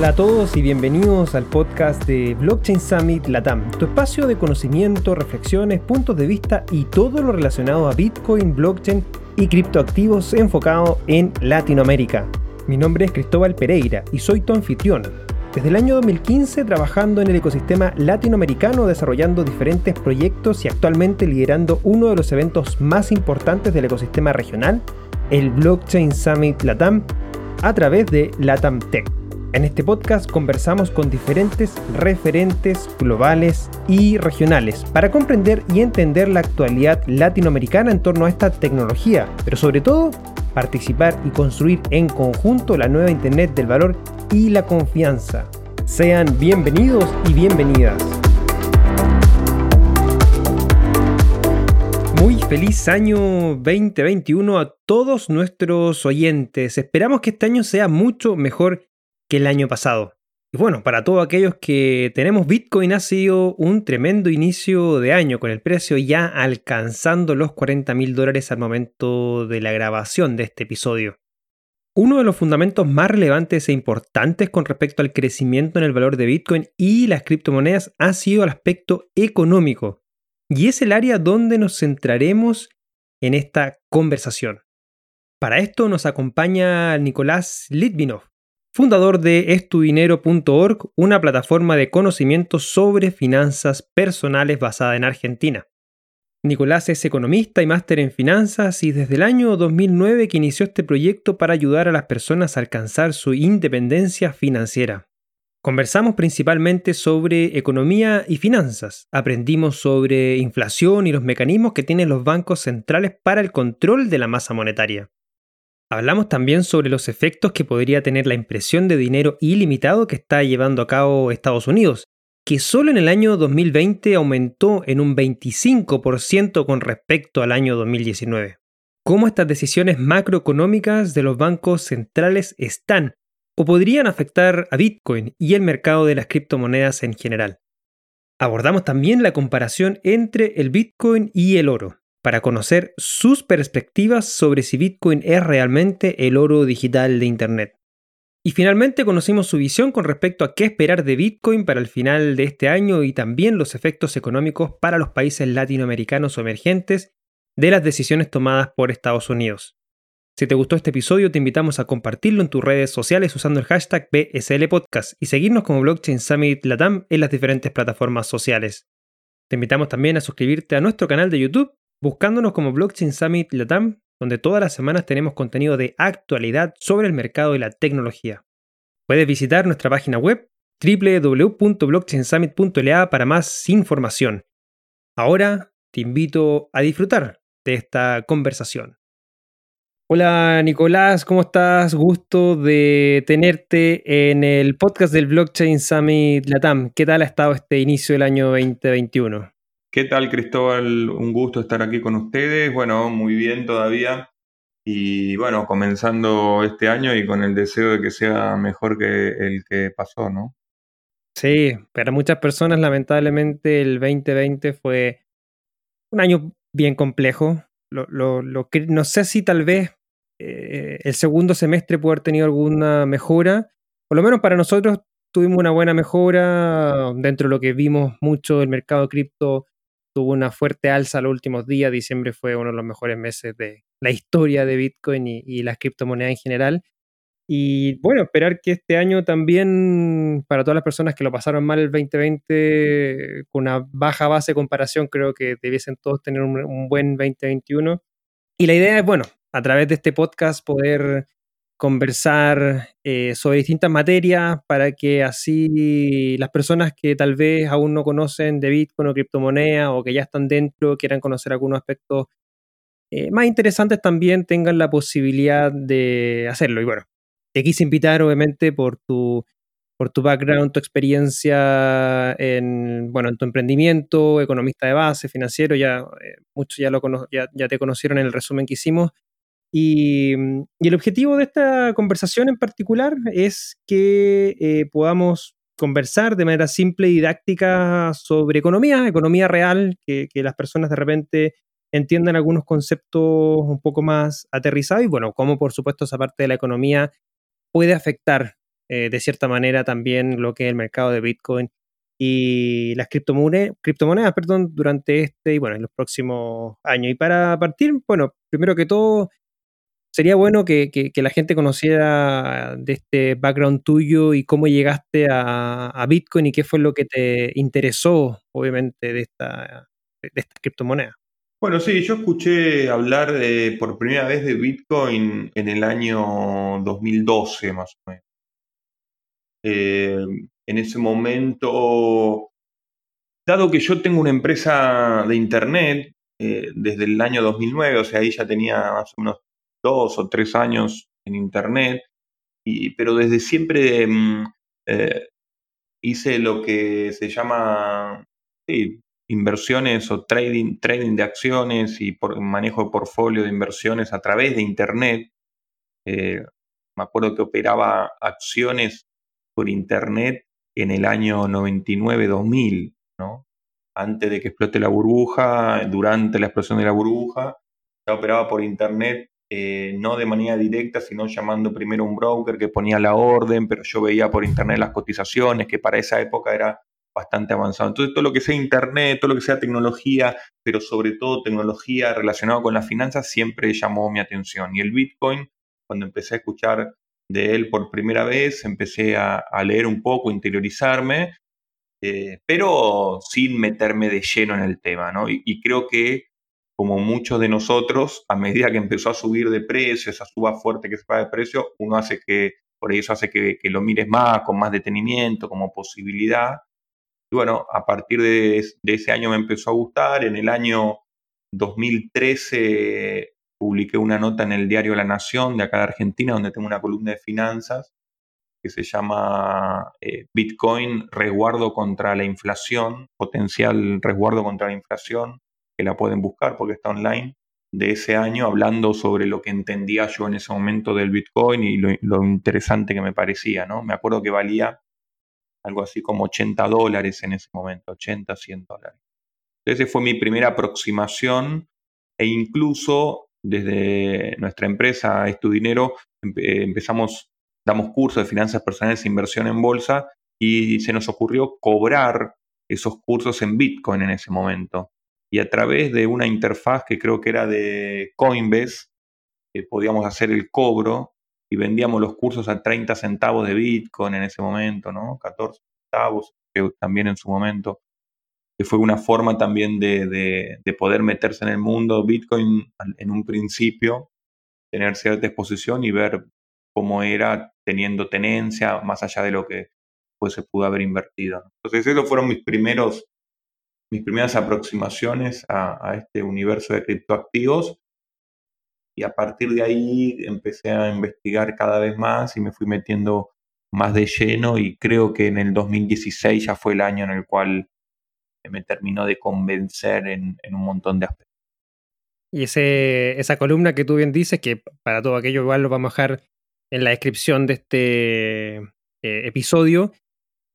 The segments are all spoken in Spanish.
Hola a todos y bienvenidos al podcast de Blockchain Summit Latam, tu espacio de conocimiento, reflexiones, puntos de vista y todo lo relacionado a Bitcoin, blockchain y criptoactivos enfocado en Latinoamérica. Mi nombre es Cristóbal Pereira y soy tu anfitrión. Desde el año 2015 trabajando en el ecosistema latinoamericano desarrollando diferentes proyectos y actualmente liderando uno de los eventos más importantes del ecosistema regional, el Blockchain Summit Latam, a través de Latam Tech. En este podcast conversamos con diferentes referentes globales y regionales para comprender y entender la actualidad latinoamericana en torno a esta tecnología, pero sobre todo participar y construir en conjunto la nueva Internet del valor y la confianza. Sean bienvenidos y bienvenidas. Muy feliz año 2021 a todos nuestros oyentes. Esperamos que este año sea mucho mejor que el año pasado. Y bueno, para todos aquellos que tenemos Bitcoin ha sido un tremendo inicio de año, con el precio ya alcanzando los 40 mil dólares al momento de la grabación de este episodio. Uno de los fundamentos más relevantes e importantes con respecto al crecimiento en el valor de Bitcoin y las criptomonedas ha sido el aspecto económico. Y es el área donde nos centraremos en esta conversación. Para esto nos acompaña Nicolás Litvinov, fundador de estudinero.org, una plataforma de conocimiento sobre finanzas personales basada en Argentina. Nicolás es economista y máster en finanzas y desde el año 2009 que inició este proyecto para ayudar a las personas a alcanzar su independencia financiera. Conversamos principalmente sobre economía y finanzas. Aprendimos sobre inflación y los mecanismos que tienen los bancos centrales para el control de la masa monetaria. Hablamos también sobre los efectos que podría tener la impresión de dinero ilimitado que está llevando a cabo Estados Unidos, que solo en el año 2020 aumentó en un 25% con respecto al año 2019. Cómo estas decisiones macroeconómicas de los bancos centrales están o podrían afectar a Bitcoin y el mercado de las criptomonedas en general. Abordamos también la comparación entre el Bitcoin y el oro para conocer sus perspectivas sobre si Bitcoin es realmente el oro digital de Internet. Y finalmente conocimos su visión con respecto a qué esperar de Bitcoin para el final de este año y también los efectos económicos para los países latinoamericanos o emergentes de las decisiones tomadas por Estados Unidos. Si te gustó este episodio, te invitamos a compartirlo en tus redes sociales usando el hashtag BSL Podcast y seguirnos como Blockchain Summit Latam en las diferentes plataformas sociales. Te invitamos también a suscribirte a nuestro canal de YouTube buscándonos como Blockchain Summit Latam, donde todas las semanas tenemos contenido de actualidad sobre el mercado y la tecnología. Puedes visitar nuestra página web www.blockchainsummit.la para más información. Ahora te invito a disfrutar de esta conversación. Hola Nicolás, ¿cómo estás? Gusto de tenerte en el podcast del Blockchain Summit Latam. ¿Qué tal ha estado este inicio del año 2021? ¿Qué tal, Cristóbal? Un gusto estar aquí con ustedes. Bueno, muy bien todavía. Y bueno, comenzando este año y con el deseo de que sea mejor que el que pasó, ¿no? Sí, para muchas personas lamentablemente el 2020 fue un año bien complejo. Lo, no sé si tal vez eh, el segundo semestre puede haber tenido alguna mejora. Por lo menos para nosotros tuvimos una buena mejora dentro de lo que vimos mucho del mercado cripto tuvo una fuerte alza los últimos días. Diciembre fue uno de los mejores meses de la historia de Bitcoin y, las criptomonedas en general. Y bueno, esperar que este año también, para todas las personas que lo pasaron mal el 2020, con una baja base de comparación, creo que debiesen todos tener un buen 2021. Y la idea es, bueno, a través de este podcast poder conversar eh, sobre distintas materias para que así las personas que tal vez aún no conocen de Bitcoin o criptomoneda o que ya están dentro quieran conocer algunos aspectos eh, más interesantes también tengan la posibilidad de hacerlo. Y bueno, te quise invitar obviamente por tu, por tu background, tu experiencia en, bueno, en tu emprendimiento, economista de base, financiero, ya eh, muchos ya, lo ya, ya te conocieron en el resumen que hicimos Mm, y, el objetivo de esta conversación en particular es que eh, podamos conversar de manera simple y didáctica sobre economía, economía real, que, las personas de repente entiendan algunos conceptos un poco más aterrizados y bueno, cómo por supuesto esa parte de la economía puede afectar eh, de cierta manera también lo que es el mercado de Bitcoin y las criptomonedas, criptomonedas perdón, durante este y bueno, en los próximos años. Y para partir, bueno, primero que todo, sería bueno que, la gente conociera de este background tuyo y cómo llegaste a, Bitcoin y qué fue lo que te interesó, obviamente, de esta, criptomoneda. Bueno, sí, yo escuché hablar de, por primera vez de Bitcoin en el año 2012, más o menos. Eh, en ese momento, dado que yo tengo una empresa de Internet eh, desde el año 2009, o sea, ahí ya tenía más o menos dos o tres años en Internet, y, pero desde siempre mm, eh, hice lo que se llama inversiones o trading, trading de acciones y por, manejo de portfolio de inversiones a través de Internet. Eh, me acuerdo que operaba acciones por Internet en el año 99-2000, ¿no? Antes de que explote la burbuja, durante la explosión de la burbuja, ya operaba por Internet, eh, no de manera directa, sino llamando primero a un broker que ponía la orden, pero yo veía por Internet las cotizaciones, que para esa época era bastante avanzado. Entonces, todo lo que sea Internet, todo lo que sea tecnología, pero sobre todo tecnología relacionada con las finanzas, siempre llamó mi atención. Y el Bitcoin, cuando empecé a escuchar de él por primera vez, empecé a, leer un poco, interiorizarme, eh, pero sin meterme de lleno en el tema, ¿no? Y, creo que, como muchos de nosotros, a medida que empezó a subir de precio, esa suba fuerte que se paga de precio, uno hace que, por eso hace que, lo mires más, con más detenimiento, como posibilidad, y bueno, a partir de, ese año me empezó a gustar. En el año 2013 publiqué una nota en el diario La Nación de acá de Argentina, donde tengo una columna de finanzas que se llama eh, Bitcoin resguardo contra la inflación, potencial resguardo contra la inflación, que la pueden buscar porque está online, de ese año, hablando sobre lo que entendía yo en ese momento del Bitcoin y lo, interesante que me parecía. ¿no? Me acuerdo que valía algo así como 80 dólares en ese momento, 80, 100 dólares. Entonces fue mi primera aproximación e incluso desde nuestra empresa Es tu Dinero empezamos, damos cursos de finanzas personales e inversión en bolsa y se nos ocurrió cobrar esos cursos en Bitcoin en ese momento. Y a través de una interfaz que creo que era de Coinbase, eh, podíamos hacer el cobro y vendíamos los cursos a 30 centavos de Bitcoin en ese momento, ¿no? 14 centavos, que también en su momento, que fue una forma también de, poder meterse en el mundo Bitcoin en un principio, tener cierta exposición y ver cómo era teniendo tenencia más allá de lo que pues, se pudo haber invertido. Entonces, esos fueron mis primeros mis primeras aproximaciones a, este universo de criptoactivos. Y a partir de ahí empecé a investigar cada vez más y me fui metiendo más de lleno. Y creo que en el 2016 ya fue el año en el cual me terminó de convencer en, un montón de aspectos. Y ese, esa columna que tú bien dices, que para todo aquello igual lo vamos a dejar en la descripción de este eh, episodio,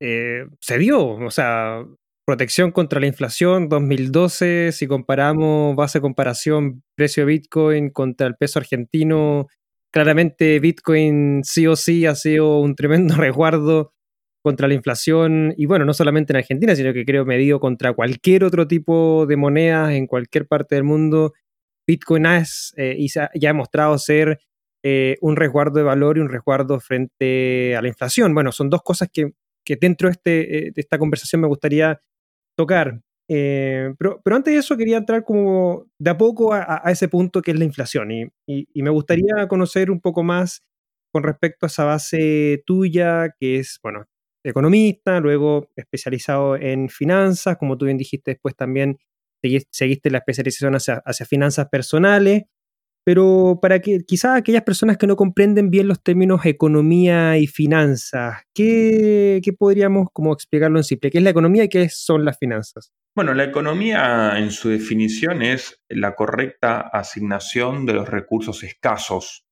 eh, se dio, o sea, protección contra la inflación 2012, si comparamos base de comparación precio de Bitcoin contra el peso argentino, claramente Bitcoin sí o sí ha sido un tremendo resguardo contra la inflación y bueno, no solamente en Argentina, sino que creo medido contra cualquier otro tipo de monedas en cualquier parte del mundo. Bitcoin es, eh, y ya ha mostrado ser eh, un resguardo de valor y un resguardo frente a la inflación. Bueno, son dos cosas que, dentro de, este, eh, de esta conversación me gustaría tocar. Eh, pero, pero, antes de eso quería entrar como de a poco a, ese punto que es la inflación y, y, me gustaría conocer un poco más con respecto a esa base tuya que es, bueno, economista, luego especializado en finanzas, como tú bien dijiste, después también seguiste la especialización hacia, hacia finanzas personales pero para que quizás aquellas personas que no comprenden bien los términos economía y finanzas, ¿qué, podríamos como explicarlo en simple? ¿Qué es la economía y qué son las finanzas? Bueno, la economía en su definición es la correcta asignación de los recursos escasos.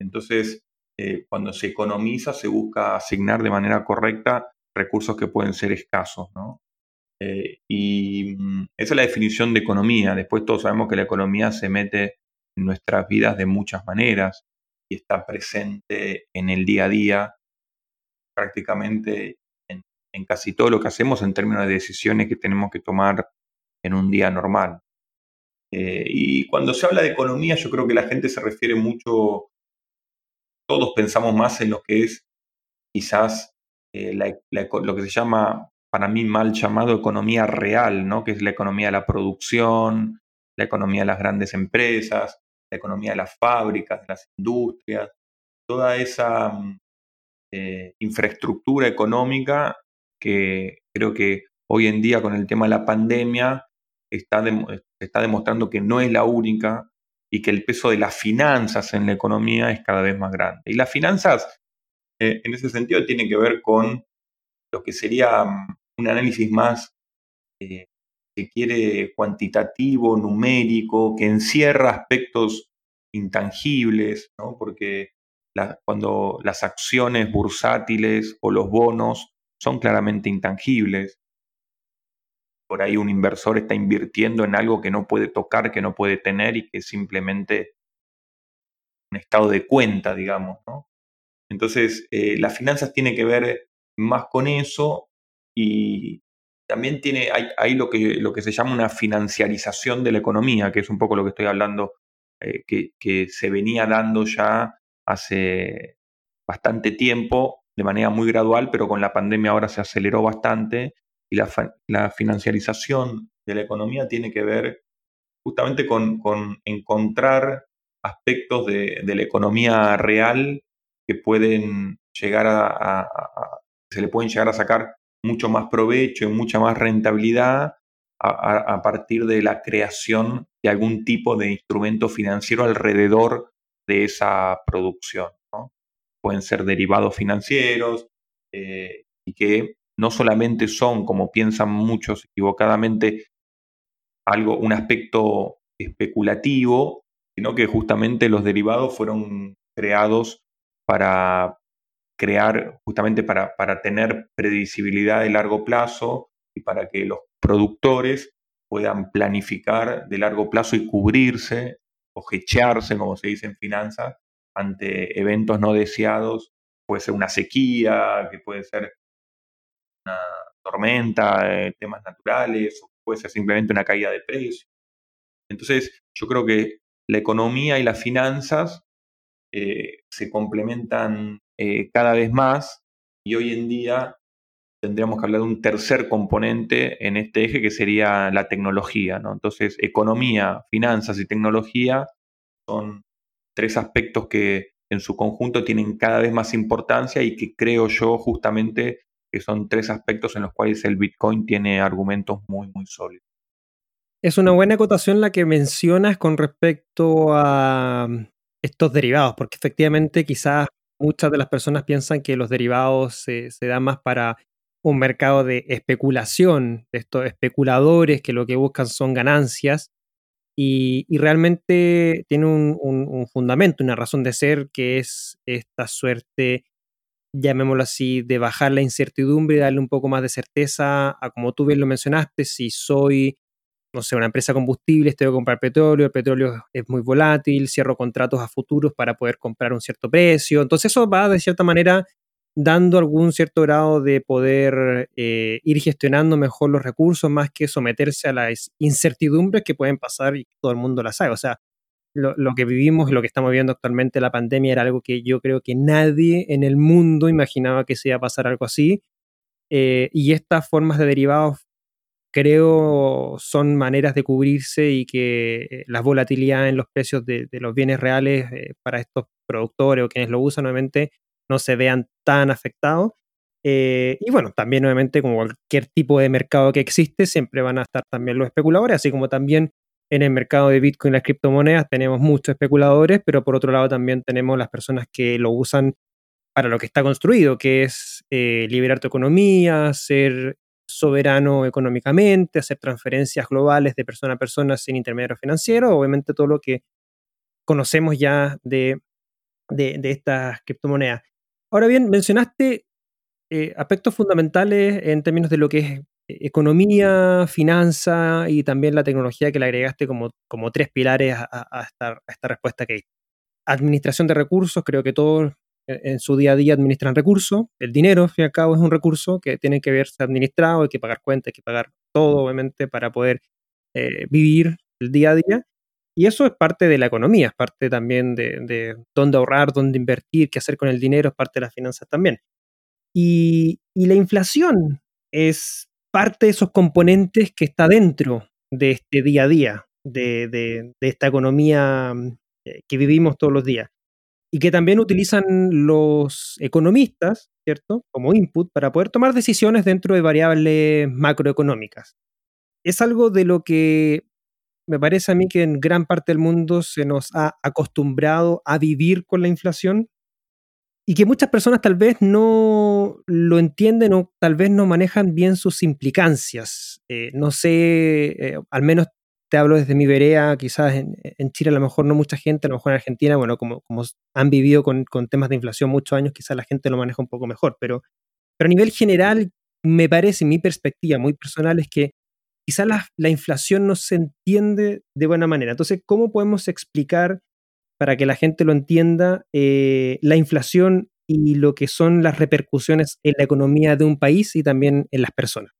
Entonces, eh, cuando se economiza, se busca asignar de manera correcta recursos que pueden ser escasos, ¿no? Eh, y mm, esa es la definición de economía. Después todos sabemos que la economía se mete nuestras vidas de muchas maneras y está presente en el día a día prácticamente en, casi todo lo que hacemos en términos de decisiones que tenemos que tomar en un día normal. Eh, y cuando se habla de economía, yo creo que la gente se refiere mucho, todos pensamos más en lo que es quizás eh, lo que se llama, para mí mal llamado, economía real, ¿no? que es la economía de la producción, la economía de las grandes empresas, la economía de las fábricas, de las industrias, toda esa mm, eh, infraestructura económica que creo que hoy en día con el tema de la pandemia está, está demostrando que no es la única y que el peso de las finanzas en la economía es cada vez más grande. Y las finanzas, eh, en ese sentido, tienen que ver con lo que sería mm, un análisis más eh, que quiere cuantitativo, numérico, que encierra aspectos intangibles, ¿no? porque cuando las acciones bursátiles o los bonos son claramente intangibles, por ahí un inversor está invirtiendo en algo que no puede tocar, que no puede tener y que es simplemente un estado de cuenta, digamos. ¿no? Entonces, eh, las finanzas tienen que ver más con eso y, también tiene, hay, lo, que, lo que se llama una financiarización de la economía, que es un poco lo que estoy hablando, eh, que, se venía dando ya hace bastante tiempo, de manera muy gradual, pero con la pandemia ahora se aceleró bastante. Y la, financiarización de la economía tiene que ver justamente con, encontrar aspectos de, la economía real que pueden llegar a, se le pueden llegar a sacar mucho más provecho y mucha más rentabilidad a, partir de la creación de algún tipo de instrumento financiero alrededor de esa producción. Pueden ser derivados financieros eh, y que no solamente son, como piensan muchos equivocadamente, algo, un aspecto especulativo, sino que justamente los derivados fueron creados para crear justamente para, para tener previsibilidad de largo plazo y para que los productores puedan planificar de largo plazo y cubrirse o hechearse, como se dice en finanzas, ante eventos no deseados. Puede ser una sequía, que puede ser una tormenta, eh, temas naturales, o puede ser simplemente una caída de precios. Entonces, yo creo que la economía y las finanzas eh, se complementan eh, cada vez más y hoy en día tendríamos que hablar de un tercer componente en este eje que sería la tecnología. ¿no? Entonces, economía, finanzas y tecnología son tres aspectos que en su conjunto tienen cada vez más importancia y que creo yo justamente que son tres aspectos en los cuales el Bitcoin tiene argumentos muy, muy sólidos. Es una buena acotación la que mencionas con respecto a estos derivados, porque efectivamente quizás muchas de las personas piensan que los derivados se, dan más para un mercado de especulación, de estos especuladores que lo que buscan son ganancias y, realmente tiene un, fundamento, una razón de ser que es esta suerte, llamémoslo así, de bajar la incertidumbre y darle un poco más de certeza a, como tú bien lo mencionaste, si soy no sé, una empresa de combustibles, tengo que comprar petróleo, el petróleo es muy volátil, cierro contratos a futuros para poder comprar un cierto precio. Entonces eso va de cierta manera dando algún cierto grado de poder eh, ir gestionando mejor los recursos más que someterse a las incertidumbres que pueden pasar y todo el mundo las sabe. O sea, lo, que vivimos, lo que estamos viendo actualmente, la pandemia, era algo que yo creo que nadie en el mundo imaginaba que se iba a pasar algo así. Eh, y estas formas de derivados creo son maneras de cubrirse y que eh, la volatilidad en los precios de, los bienes reales eh, para estos productores o quienes lo usan nuevamente no se vean tan afectados. Eh, y bueno, también nuevamente como cualquier tipo de mercado que existe, siempre van a estar también los especuladores, así como también en el mercado de Bitcoin y las criptomonedas tenemos muchos especuladores, pero por otro lado también tenemos las personas que lo usan para lo que está construido, que es liberar tu economía, ser soberano económicamente, hacer transferencias globales de persona a persona sin intermediario financiero, obviamente todo lo que conocemos ya de, de, estas criptomonedas. Ahora bien, mencionaste eh, aspectos fundamentales en términos de lo que es economía, finanza y también la tecnología que le agregaste como, como tres pilares a, esta, a esta respuesta que hay. Administración de recursos, creo que todos en su día a día administran recursos. El dinero, al fin y al cabo, es un recurso que tiene que verse administrado, hay que pagar cuentas, hay que pagar todo, obviamente, para poder eh, vivir el día a día. Y eso es parte de la economía, es parte también de, dónde ahorrar, dónde invertir, qué hacer con el dinero, es parte de las finanzas también. Y, la inflación es parte de esos componentes que está dentro de este día a día, de, esta economía eh, que vivimos todos los días y que también utilizan los economistas, ¿cierto?, como input para poder tomar decisiones dentro de variables macroeconómicas. Es algo de lo que me parece a mí que en gran parte del mundo se nos ha acostumbrado a vivir con la inflación y que muchas personas tal vez no lo entienden o tal vez no manejan bien sus implicancias. Eh, no sé, eh, al menos te hablo desde mi vereda, quizás en, Chile a lo mejor no mucha gente, a lo mejor en Argentina, bueno, como, han vivido con, temas de inflación muchos años, quizás la gente lo maneja un poco mejor, pero, pero a nivel general, me parece, mi perspectiva muy personal es que quizás la, inflación no se entiende de buena manera. Entonces, ¿cómo podemos explicar, para que la gente lo entienda, eh, la inflación y lo que son las repercusiones en la economía de un país y también en las personas?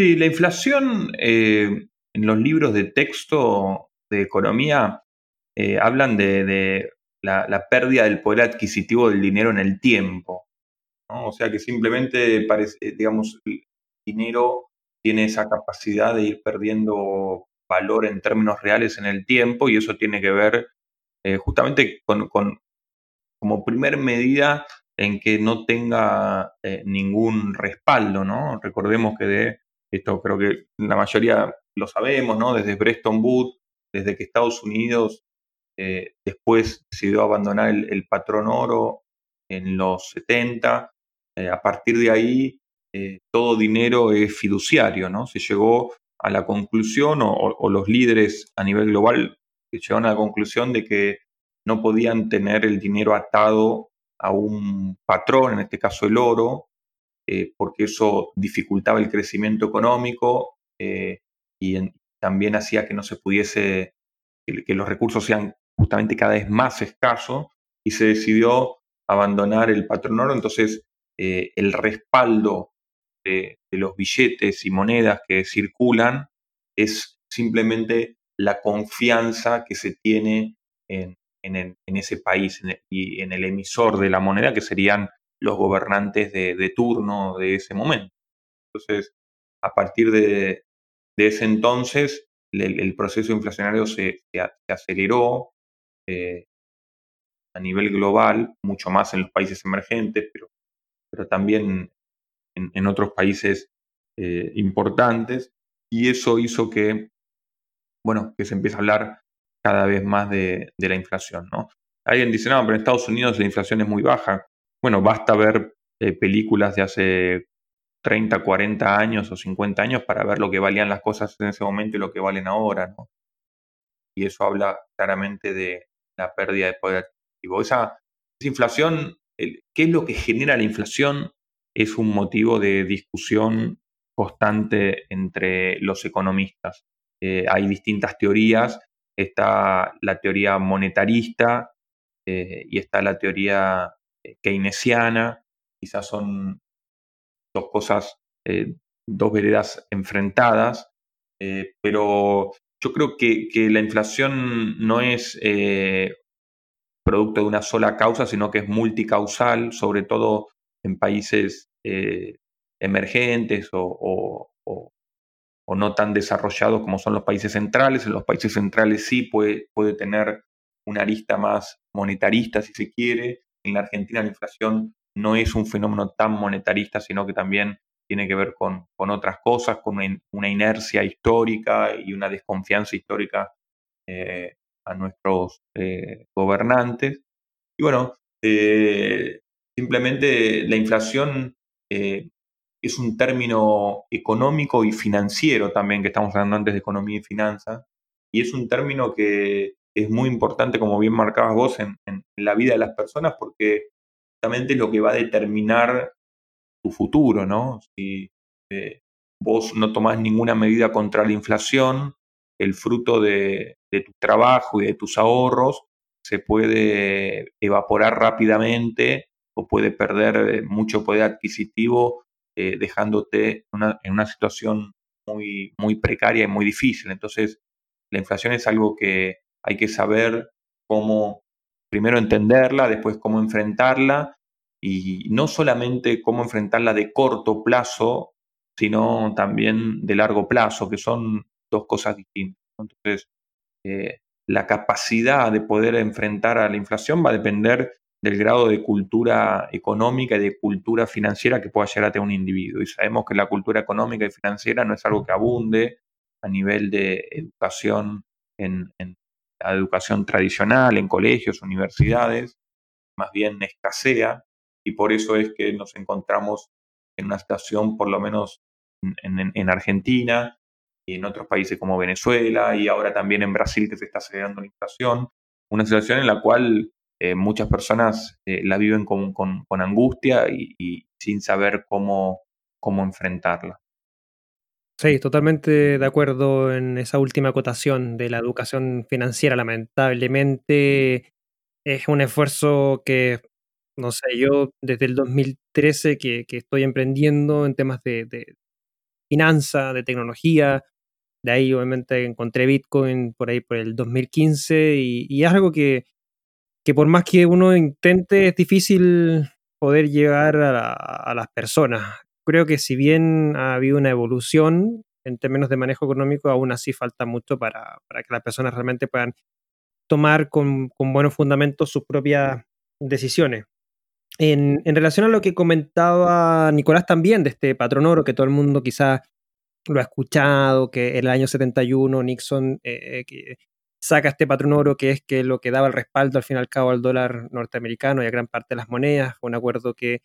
Sí, la inflación eh, en los libros de texto de economía eh, hablan de, la, pérdida del poder adquisitivo del dinero en el tiempo. O sea que simplemente, parece, eh, digamos, el dinero tiene esa capacidad de ir perdiendo valor en términos reales en el tiempo y eso tiene que ver eh, justamente con, como primer medida en que no tenga ningún respaldo, ¿no? Recordemos que de esto creo que la mayoría lo sabemos, ¿no? Desde Bretton Woods, desde que Estados Unidos eh, después decidió abandonar el, patrón oro en los 70, eh, a partir de ahí eh, todo dinero es fiduciario, ¿no? Se llegó a la conclusión, o, los líderes a nivel global llegaron a la conclusión de que no podían tener el dinero atado a un patrón, en este caso el oro, porque eso dificultaba el crecimiento económico y también hacía que no se pudiese, que, los recursos sean justamente cada vez más escasos y se decidió abandonar el patrón oro. Entonces, eh, el respaldo de, los billetes y monedas que circulan es simplemente la confianza que se tiene en, ese país y en el emisor de la moneda, que serían los gobernantes de, de turno de ese momento. Entonces, a partir de, de ese entonces el, proceso inflacionario se, aceleró eh, a nivel global, mucho más en los países emergentes, pero, pero también en, otros países eh, importantes, y eso hizo que, bueno, que se empiece a hablar cada vez más de, la inflación, ¿no? Alguien dice, no, pero en Estados Unidos la inflación es muy baja. Bueno, basta ver eh, películas de hace 30, 40 años o 50 años para ver lo que valían las cosas en ese momento y lo que valen ahora, ¿no? Y eso habla claramente de la pérdida de poder adquisitivo. Esa, inflación, ¿qué es lo que genera la inflación? Es un motivo de discusión constante entre los economistas. Eh, hay distintas teorías. Está la teoría monetarista eh, y está la teoría eh, keynesiana. Quizás son dos cosas, eh, dos veredas enfrentadas, eh, pero yo creo que, la inflación no es eh, producto de una sola causa, sino que es multicausal, sobre todo en países emergentes o, no tan desarrollados como son los países centrales. En los países centrales sí puede, puede tener una arista más monetarista, si se quiere. En la Argentina la inflación no es un fenómeno tan monetarista, sino que también tiene que ver con, otras cosas, con una, inercia histórica y una desconfianza histórica eh, a nuestros eh, gobernantes. Y bueno, eh, simplemente la inflación es un término económico y financiero también, que estamos hablando antes de economía y finanzas, y es un término que es muy importante, como bien marcabas vos, en la vida de las personas, porque lo que va a determinar tu futuro, ¿no? Si eh, vos no tomás ninguna medida contra la inflación, el fruto de, tu trabajo y de tus ahorros se puede evaporar rápidamente o puede perder eh, mucho poder adquisitivo eh, dejándote en una situación muy, muy precaria y muy difícil. Entonces, la inflación es algo que hay que saber cómo, primero entenderla, después cómo enfrentarla y no solamente cómo enfrentarla de corto plazo, sino también de largo plazo, que son dos cosas distintas. Entonces, eh, la capacidad de poder enfrentar a la inflación va a depender del grado de cultura económica y de cultura financiera que pueda llegar a tener un individuo. Y sabemos que la cultura económica y financiera no es algo que abunde a nivel de educación, en, la educación tradicional, en colegios, universidades, más bien escasea, y por eso es que nos encontramos en una situación, por lo menos en, en Argentina y en otros países como Venezuela, y ahora también en Brasil que se está acelerando la inflación, una situación en la cual eh, muchas personas eh, la viven con, angustia y, sin saber cómo, cómo enfrentarla. Sí, totalmente de acuerdo en esa última acotación de la educación financiera. Lamentablemente es un esfuerzo que, no sé, yo desde el 2013 que, estoy emprendiendo en temas de, de finanza, de tecnología, de ahí obviamente encontré Bitcoin por ahí por el 2015 y es algo que, que por más que uno intente, es difícil poder llegar a, las personas. Creo que si bien ha habido una evolución en términos de manejo económico, aún así falta mucho para, que las personas realmente puedan tomar con, buenos fundamentos sus propias decisiones. En, relación a lo que comentaba Nicolás también de este patrón oro, que todo el mundo quizás lo ha escuchado, que en el año 71 Nixon eh, eh, saca este patrón oro que es que lo que daba el respaldo al fin y al cabo al dólar norteamericano y a gran parte de las monedas. Fue un acuerdo que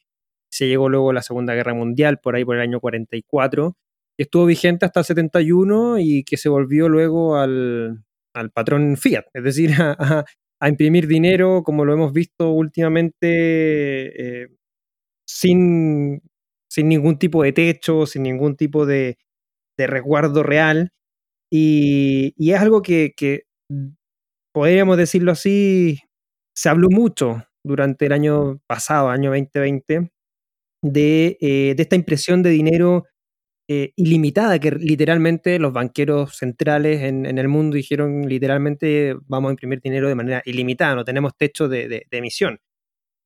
se llegó luego la Segunda Guerra Mundial, por ahí por el año 44, que estuvo vigente hasta el 71 y que se volvió luego al, patrón fiat, es decir, a, imprimir dinero como lo hemos visto últimamente eh, sin, sin ningún tipo de techo, sin ningún tipo de, resguardo real. Y, es algo que, podríamos decirlo así, se habló mucho durante el año pasado, año 2020, de, eh, de esta impresión de dinero eh, ilimitada que literalmente los banqueros centrales en, el mundo dijeron literalmente vamos a imprimir dinero de manera ilimitada, no tenemos techo de, emisión.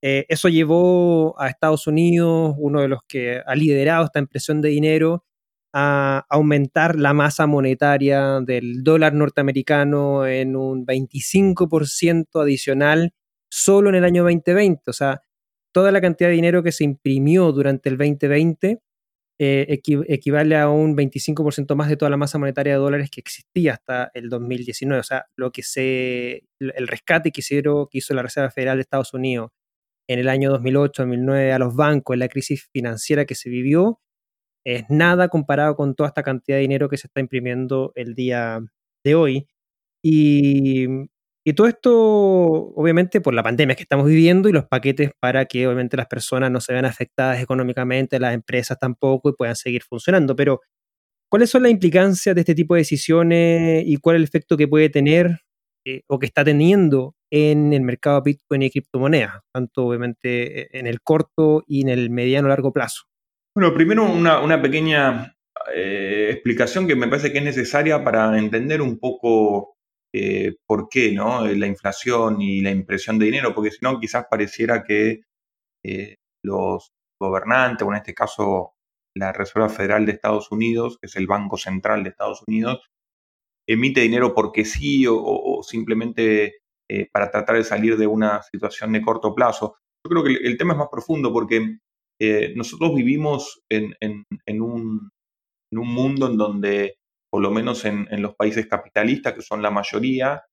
Eh, eso llevó a Estados Unidos, uno de los que ha liderado esta impresión de dinero, a aumentar la masa monetaria del dólar norteamericano en un 25% adicional solo en el año 2020. O sea, toda la cantidad de dinero que se imprimió durante el 2020 eh, equivale a un 25% más de toda la masa monetaria de dólares que existía hasta el 2019. O sea, lo que se, el rescate que, hicieron, que hizo la Reserva Federal de Estados Unidos en el año 2008-2009 a los bancos, en la crisis financiera que se vivió, es nada comparado con toda esta cantidad de dinero que se está imprimiendo el día de hoy. Y, todo esto, obviamente, por la pandemia que estamos viviendo y los paquetes para que, obviamente, las personas no se vean afectadas económicamente, las empresas tampoco y puedan seguir funcionando. Pero, ¿cuáles son las implicancias de este tipo de decisiones y cuál es el efecto que puede tener eh, o que está teniendo en el mercado Bitcoin y criptomonedas, tanto obviamente en el corto y en el mediano largo plazo? Bueno, primero una, pequeña eh, explicación que me parece que es necesaria para entender un poco eh, por qué ¿no? la inflación y la impresión de dinero, porque si no quizás pareciera que eh, los gobernantes, o en este caso la Reserva Federal de Estados Unidos, que es el Banco Central de Estados Unidos, emite dinero porque sí o, simplemente para tratar de salir de una situación de corto plazo. Yo creo que el tema es más profundo porque eh, nosotros vivimos en, un, mundo en donde, por lo menos en, los países capitalistas, que son la mayoría,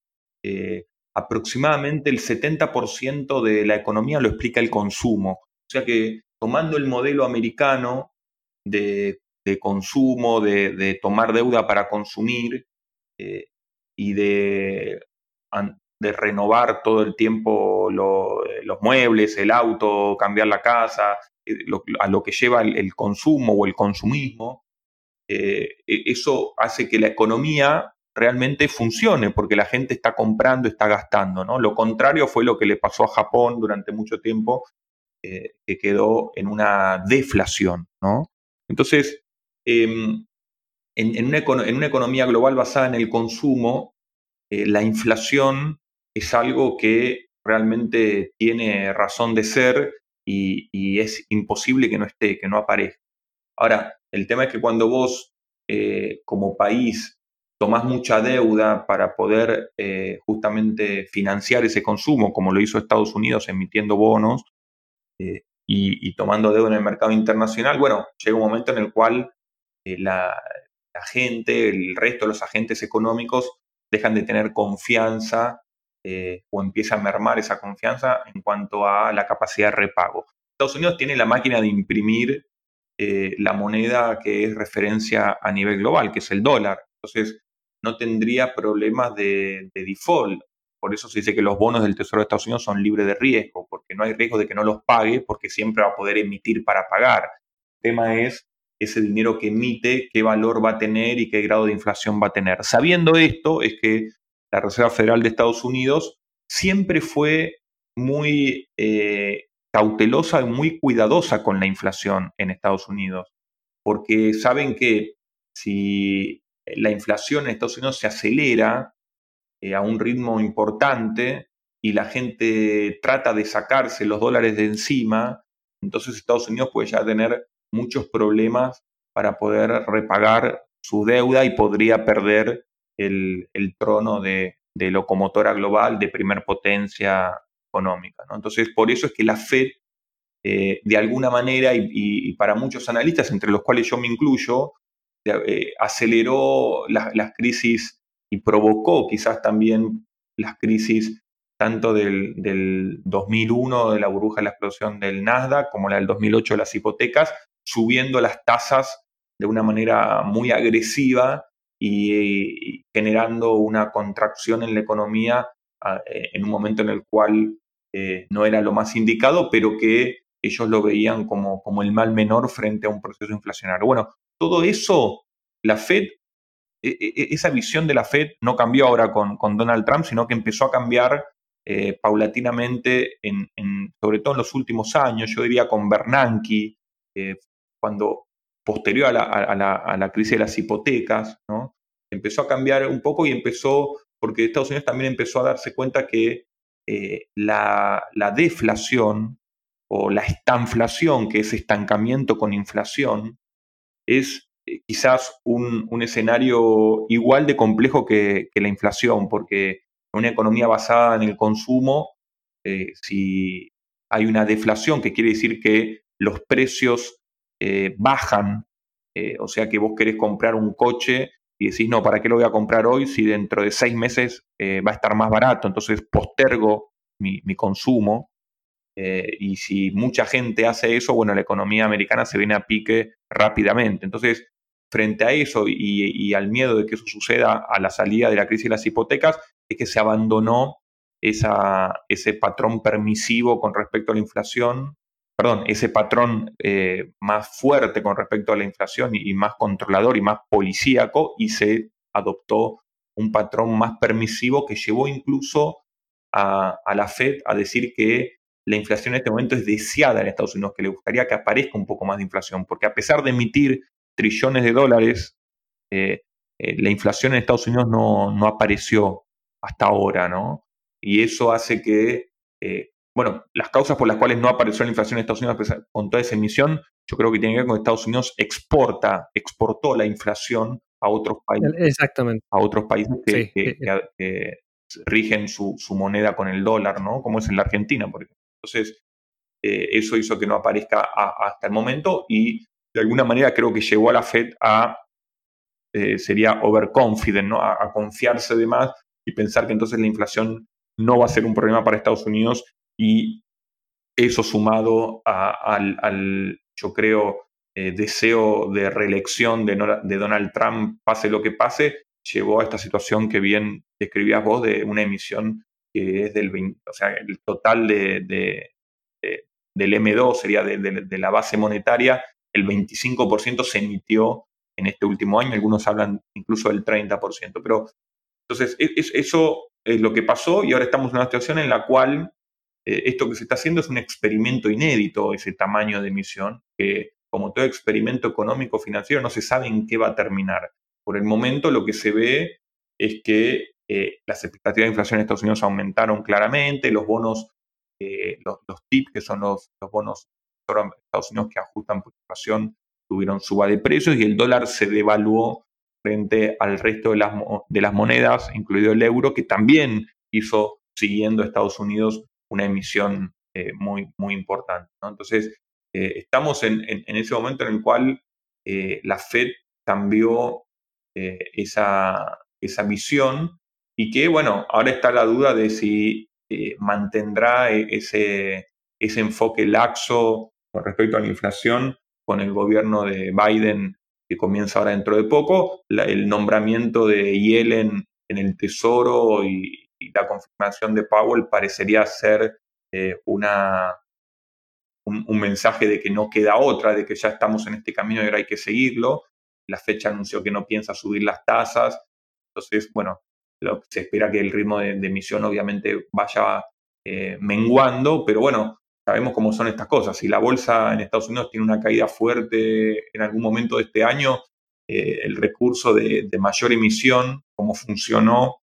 eh, aproximadamente el 70% de la economía lo explica el consumo. O sea que tomando el modelo americano de, consumo, de, tomar deuda para consumir eh, y de, renovar todo el tiempo los muebles, el auto, cambiar la casa, eh, a lo que lleva el, consumo o el consumismo, eh, e, eso hace que la economía realmente funcione, porque la gente está comprando, está gastando. ¿no? Lo contrario fue lo que le pasó a Japón durante mucho tiempo, que quedó en una deflación, ¿no? Entonces, em, en, una, economía global basada en el consumo, eh, la inflación es algo que realmente tiene razón de ser y, es imposible que no esté, que no aparezca. Ahora, el tema es que cuando vos eh, como país tomás mucha deuda para poder eh, justamente financiar ese consumo, como lo hizo Estados Unidos emitiendo bonos y, tomando deuda en el mercado internacional, bueno, llega un momento en el cual la, gente, el resto de los agentes económicos dejan de tener confianza eh, o empieza a mermar esa confianza en cuanto a la capacidad de repago. Estados Unidos tiene la máquina de imprimir eh, la moneda que es referencia a nivel global, que es el dólar. Entonces, no tendría problemas de, de, default. Por eso se dice que los bonos del Tesoro de Estados Unidos son libres de riesgo, porque no hay riesgo de que no los pague, porque siempre va a poder emitir para pagar. El tema es ese dinero que emite, qué valor va a tener y qué grado de inflación va a tener. Sabiendo esto, es que la Reserva Federal de Estados Unidos siempre fue muy eh, cautelosa y muy cuidadosa con la inflación en Estados Unidos, porque saben que si la inflación en Estados Unidos se acelera eh, a un ritmo importante y la gente trata de sacarse los dólares de encima, entonces Estados Unidos puede ya tener muchos problemas para poder repagar su deuda y podría perder el, trono de, locomotora global de primer potencia Entonces, por eso es que la Fed, eh, de alguna manera, y, para muchos analistas, entre los cuales yo me incluyo, eh, aceleró las crisis y provocó quizás también las crisis tanto del, del, 2001 de la burbuja de la explosión del Nasdaq como la del 2008 de las hipotecas, subiendo las tasas de una manera muy agresiva y, generando una contracción en la economía ah, eh, en un momento en el cual eh, no era lo más indicado, pero que ellos lo veían como, como el mal menor frente a un proceso inflacionario. Bueno, todo eso, la Fed, e, e, e, esa visión de la Fed no cambió ahora con, con Donald Trump, sino que empezó a cambiar eh, paulatinamente, en, sobre todo en los últimos años, yo diría con Bernanke, cuando posterior a la, crisis de las hipotecas, ¿no? empezó a cambiar un poco y empezó, porque Estados Unidos también empezó a darse cuenta que eh, la, deflación o la estanflación, que es estancamiento con inflación, es eh, quizás un, escenario igual de complejo que, la inflación, porque una economía basada en el consumo, eh, si hay una deflación, que quiere decir que los precios bajan, o sea que vos querés comprar un coche y decís, no, ¿para qué lo voy a comprar hoy si dentro de seis meses eh, va a estar más barato? Entonces postergo mi, consumo. y si mucha gente hace eso, bueno, la economía americana se viene a pique rápidamente. Entonces, frente a eso y, al miedo de que eso suceda a la salida de la crisis de las hipotecas, es que se abandonó esa, ese patrón permisivo con respecto a la inflación perdón, ese patrón eh, más fuerte con respecto a la inflación y, más controlador y más policíaco y se adoptó un patrón más permisivo que llevó incluso a, la Fed a decir que la inflación en este momento es deseada en Estados Unidos, que le gustaría que aparezca un poco más de inflación, porque a pesar de emitir trillones de dólares, eh, eh, la inflación en Estados Unidos no, no, apareció hasta ahora, ¿no? Y eso hace que bueno, las causas por las cuales no apareció la inflación en Estados Unidos con toda esa emisión, yo creo que tiene que ver con que Estados Unidos exporta, exportó la inflación a otros países. Exactamente. A otros países que, rigen su, moneda con el dólar, ¿no? Como es en la Argentina, por ejemplo. Entonces, eh, eso hizo que no aparezca hasta el momento y de alguna manera creo que llevó a la Fed a, eh, sería overconfident, ¿no? A, a confiarse de más y pensar que entonces la inflación no va a ser un problema para Estados Unidos y eso sumado al, yo creo, eh, deseo de reelección de, Donald Trump, pase lo que pase, llevó a esta situación que bien describías vos de una emisión que es del 20, o sea, el total de, del M2 sería de, la base monetaria, el 25% se emitió en este último año, algunos hablan incluso del 30%, pero entonces e, eso es lo que pasó y ahora estamos en una situación en la cual esto que se está haciendo es un experimento inédito, ese tamaño de emisión, que como todo experimento económico financiero no se sabe en qué va a terminar. Por el momento lo que se ve es que eh, las expectativas de inflación en Estados Unidos aumentaron claramente, los bonos, eh, los, los TIP, que son los, los bonos de Estados Unidos que ajustan por inflación, tuvieron suba de precios y el dólar se devaluó frente al resto de las, de las monedas, incluido el euro, que también hizo, siguiendo a Estados Unidos, una emisión eh, muy, muy importante. Entonces, eh, estamos en, ese momento en el cual eh, la Fed cambió esa, esa y que, bueno, ahora está la duda de si mantendrá e, ese, ese enfoque laxo con respecto a la inflación con el gobierno de Biden que comienza ahora dentro de poco, el nombramiento de Yellen en el Tesoro y, la confirmación de Powell parecería ser eh, una, un, mensaje de que no queda otra, de que ya estamos en este camino y ahora hay que seguirlo. La fecha anunció que no piensa subir las tasas. Entonces, bueno, se espera que el ritmo de, emisión obviamente vaya eh, menguando, pero bueno, sabemos cómo son estas cosas. Si la bolsa en Estados Unidos tiene una caída fuerte en algún momento de este año, eh, el recurso de, mayor emisión, como funcionó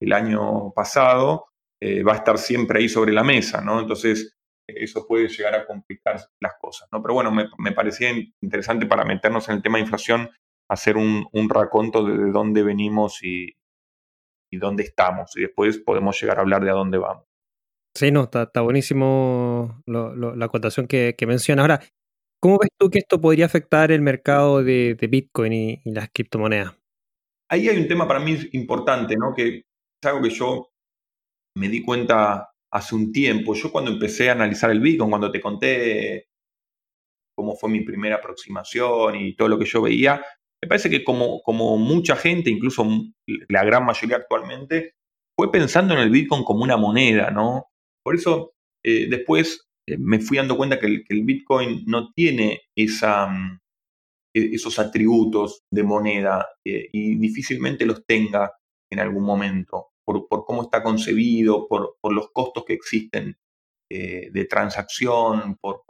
el año pasado, eh, va a estar siempre ahí sobre la mesa, ¿no? Entonces, eso puede llegar a complicar las cosas, ¿no? Pero bueno, me, parecía interesante para meternos en el tema de inflación, hacer un, un raconto de, dónde venimos y, y dónde estamos, y después podemos llegar a hablar de a dónde vamos. Sí, no, está, buenísimo la acotación que, que mencionas. Ahora, ¿cómo ves tú que esto podría afectar el mercado de, Bitcoin y, las criptomonedas? Ahí hay un tema para mí importante, ¿no? Que algo que yo me di cuenta hace un tiempo. Yo cuando empecé a analizar el Bitcoin, cuando te conté cómo fue mi primera aproximación y todo lo que yo veía, me parece que como, como mucha gente, incluso la gran mayoría actualmente, fue pensando en el Bitcoin como una moneda, ¿no? Por eso eh, después eh, me fui dando cuenta que el, Bitcoin no tiene mm, e, esos atributos de moneda eh, y difícilmente los tenga en algún momento, por, cómo está concebido, por, los costos que existen de transacción, por,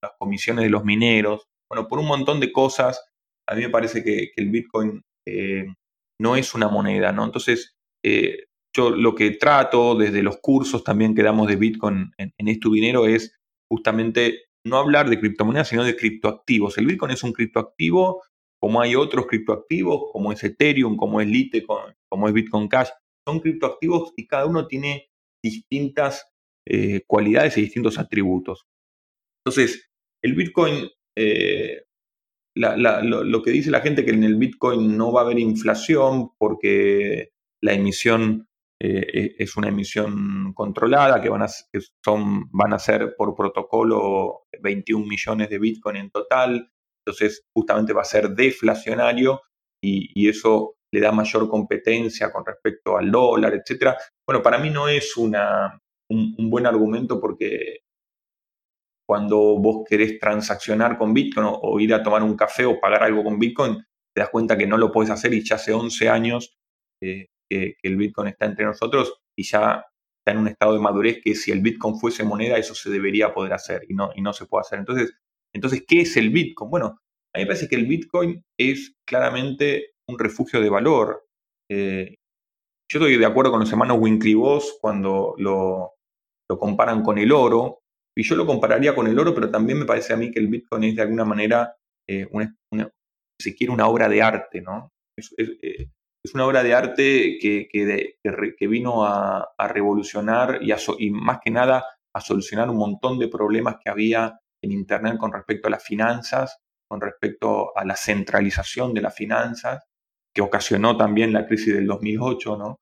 las comisiones de los mineros, bueno, por un montón de cosas, a mí me parece que, el Bitcoin no es una moneda, ¿no? Entonces, yo lo que trato desde los cursos también que damos de Bitcoin en, en Esto Dinero es justamente no hablar de criptomonedas, sino de criptoactivos. El Bitcoin es un criptoactivo, como hay otros criptoactivos, como es Ethereum, como es Litecoin, como es Bitcoin Cash. Son criptoactivos y cada uno tiene distintas eh, cualidades y distintos atributos. Entonces, el Bitcoin, eh, lo, que dice la gente que en el Bitcoin no va a haber inflación porque la emisión eh, e, es una emisión controlada que van a, son, van a ser por protocolo 21 millones de Bitcoin en total. Entonces, justamente va a ser deflacionario y, eso le da mayor competencia con respecto al dólar, etcétera. Bueno, para mí no es una, un, buen argumento porque cuando vos querés transaccionar con Bitcoin o, ir a tomar un café o pagar algo con Bitcoin, te das cuenta que no lo puedes hacer y ya hace 11 años eh, que, el Bitcoin está entre nosotros y ya está en un estado de madurez que si el Bitcoin fuese moneda, eso se debería poder hacer y no, y no se puede hacer. Entonces, entonces, ¿qué es el Bitcoin? Bueno, a mí me parece que el Bitcoin es claramente un refugio de valor. Eh, yo estoy de acuerdo con los hermanos Winklevoss cuando lo, lo, comparan con el oro, y yo lo compararía con el oro, pero también me parece a mí que el Bitcoin es de alguna manera, eh, una, obra de arte, ¿no? Eh, es una obra de arte que, que, vino a, revolucionar y, más que nada a solucionar un montón de problemas que había en Internet con respecto a las finanzas, con respecto a la centralización de las finanzas, que ocasionó también la crisis del 2008, ¿no?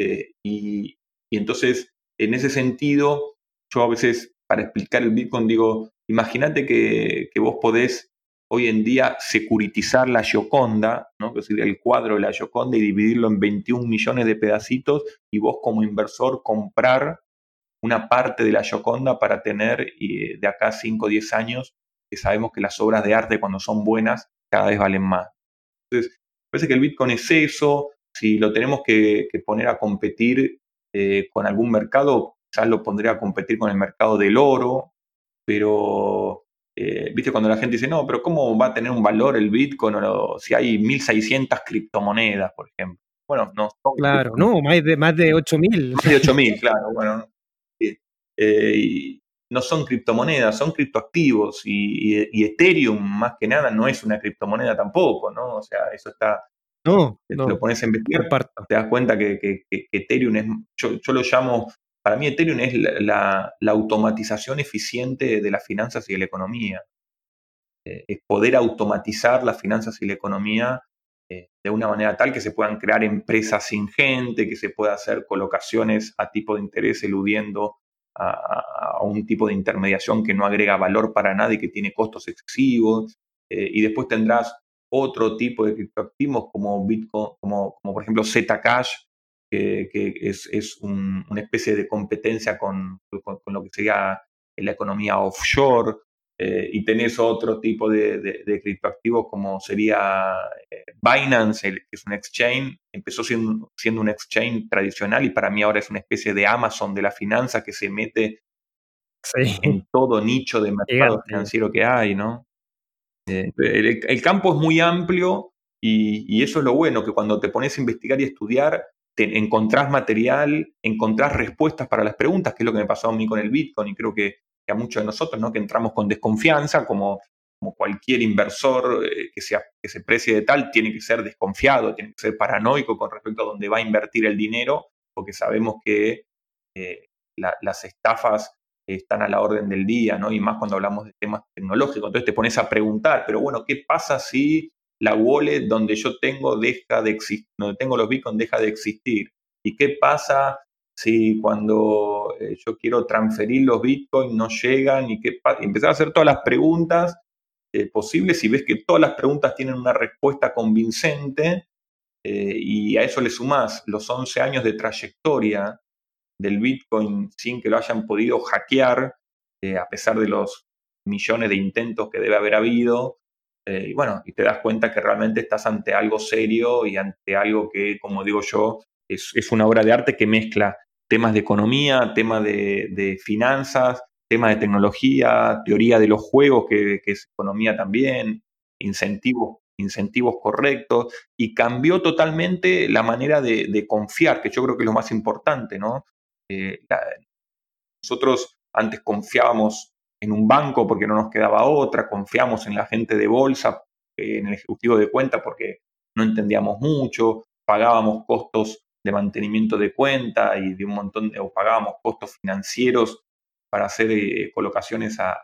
Eh, y, entonces, en ese sentido, yo a veces, para explicar el Bitcoin, digo, imagínate que, que vos podés hoy en día securitizar la Gioconda, ¿no? decir, el cuadro de la Gioconda y dividirlo en 21 millones de pedacitos y vos como inversor comprar una parte de la Gioconda para tener de acá 5 o 10 años, que sabemos que las obras de arte cuando son buenas cada vez valen más. Entonces, parece que el Bitcoin es eso, si lo tenemos que, poner a competir eh, con algún mercado, quizás lo pondría a competir con el mercado del oro, pero, eh, viste, cuando la gente dice, no, pero ¿cómo va a tener un valor el Bitcoin o si hay 1.600 criptomonedas, por ejemplo? Bueno, no. Claro, no, más de, más de 8.000. Más de 8.000, claro, bueno. Eh, no son criptomonedas, son criptoactivos y, Ethereum más que nada no es una criptomoneda tampoco, ¿no? O sea, eso está... No, lo pones a investigar, te das cuenta que, Ethereum es, yo, yo, lo llamo, para mí Ethereum es la, automatización eficiente de las finanzas y de la economía. Eh, es poder automatizar las finanzas y la economía eh, de una manera tal que se puedan crear empresas sin gente, que se pueda hacer colocaciones a tipo de interés eludiendo a, un tipo de intermediación que no agrega valor para nada y que tiene costos excesivos. Eh, y después tendrás otro tipo de criptoactivos como Bitcoin, como, por ejemplo Zcash, que, que es, es una especie de competencia con, con, lo que sería la economía offshore. Eh, y tenés otro tipo de, de, criptoactivos como sería eh, Binance, que es un exchange, empezó siendo, siendo, un exchange tradicional y para mí ahora es una especie de Amazon de la finanza que se mete en todo nicho de mercado financiero que hay, ¿no? Eh, el, campo es muy amplio y, y, eso es lo bueno, que cuando te pones a investigar y estudiar, te encontrás material, encontrás respuestas para las preguntas, que es lo que me pasó a mí con el Bitcoin y creo que que a muchos de nosotros, ¿no? que entramos con desconfianza, como, como cualquier inversor eh, que, sea, que se precie de tal, tiene que ser desconfiado, tiene que ser paranoico con respecto a dónde va a invertir el dinero, porque sabemos que eh, las estafas están a la orden del día, ¿no? Y más cuando hablamos de temas tecnológicos. Entonces te pones a preguntar, pero bueno, ¿qué pasa si la wallet donde yo tengo deja de existir, donde tengo los bitcoins deja de existir? ¿Y qué pasa si cuando eh, yo quiero transferir los bitcoins no llegan y qué empezar a hacer todas las preguntas eh, posibles y ves que todas las preguntas tienen una respuesta convincente eh, y a eso le sumás los 11 años de trayectoria del bitcoin sin que lo hayan podido hackear a pesar de los millones de intentos que debe haber habido y bueno, y te das cuenta que realmente estás ante algo serio y ante algo que, como digo yo, es, es, una obra de arte que mezcla temas de economía, temas de, finanzas, temas de tecnología, teoría de los juegos, que, es economía también, incentivos, incentivos correctos, y cambió totalmente la manera de, confiar, que yo creo que es lo más importante, ¿no? Eh, nosotros antes confiábamos en un banco porque no nos quedaba otra, confiamos en la gente de bolsa, en el ejecutivo de cuenta porque no entendíamos mucho, pagábamos costos de mantenimiento de cuenta y de un montón de, o pagábamos costos financieros para hacer eh, colocaciones a,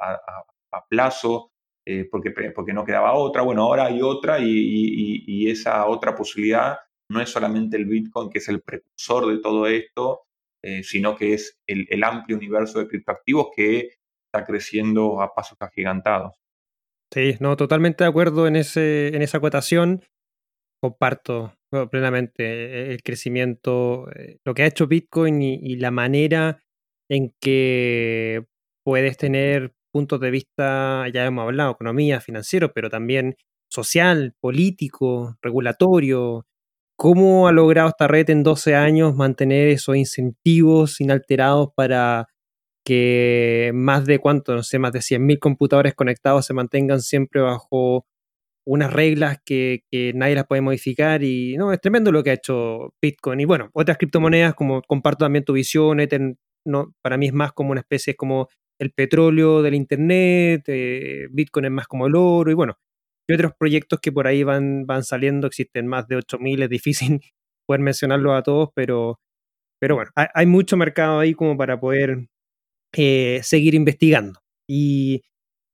plazo, eh, porque, porque no quedaba otra. Bueno, ahora hay otra y, esa otra posibilidad no es solamente el Bitcoin, que es el precursor de todo esto, eh, sino que es el, el, amplio universo de criptoactivos que está creciendo a pasos agigantados. Sí, no, totalmente de acuerdo en, ese, en esa acotación. Comparto plenamente eh, el crecimiento, eh, lo que ha hecho Bitcoin y, la manera en que puedes tener puntos de vista, ya hemos hablado, economía, financiero, pero también social, político, regulatorio. ¿Cómo ha logrado esta red en 12 años mantener esos incentivos inalterados para que más de cuánto, no sé, más de 100.000 computadores conectados se mantengan siempre bajo unas reglas que, nadie las puede modificar y no, es tremendo lo que ha hecho Bitcoin. Y bueno, otras criptomonedas, como comparto también tu visión, Ether, no, para mí es más como una especie, es como el petróleo del Internet, eh, Bitcoin es más como el oro y bueno, hay otros proyectos que por ahí van, van saliendo, existen más de 8.000, es difícil poder mencionarlos a todos, pero, pero bueno, hay, mucho mercado ahí como para poder eh, seguir investigando. Y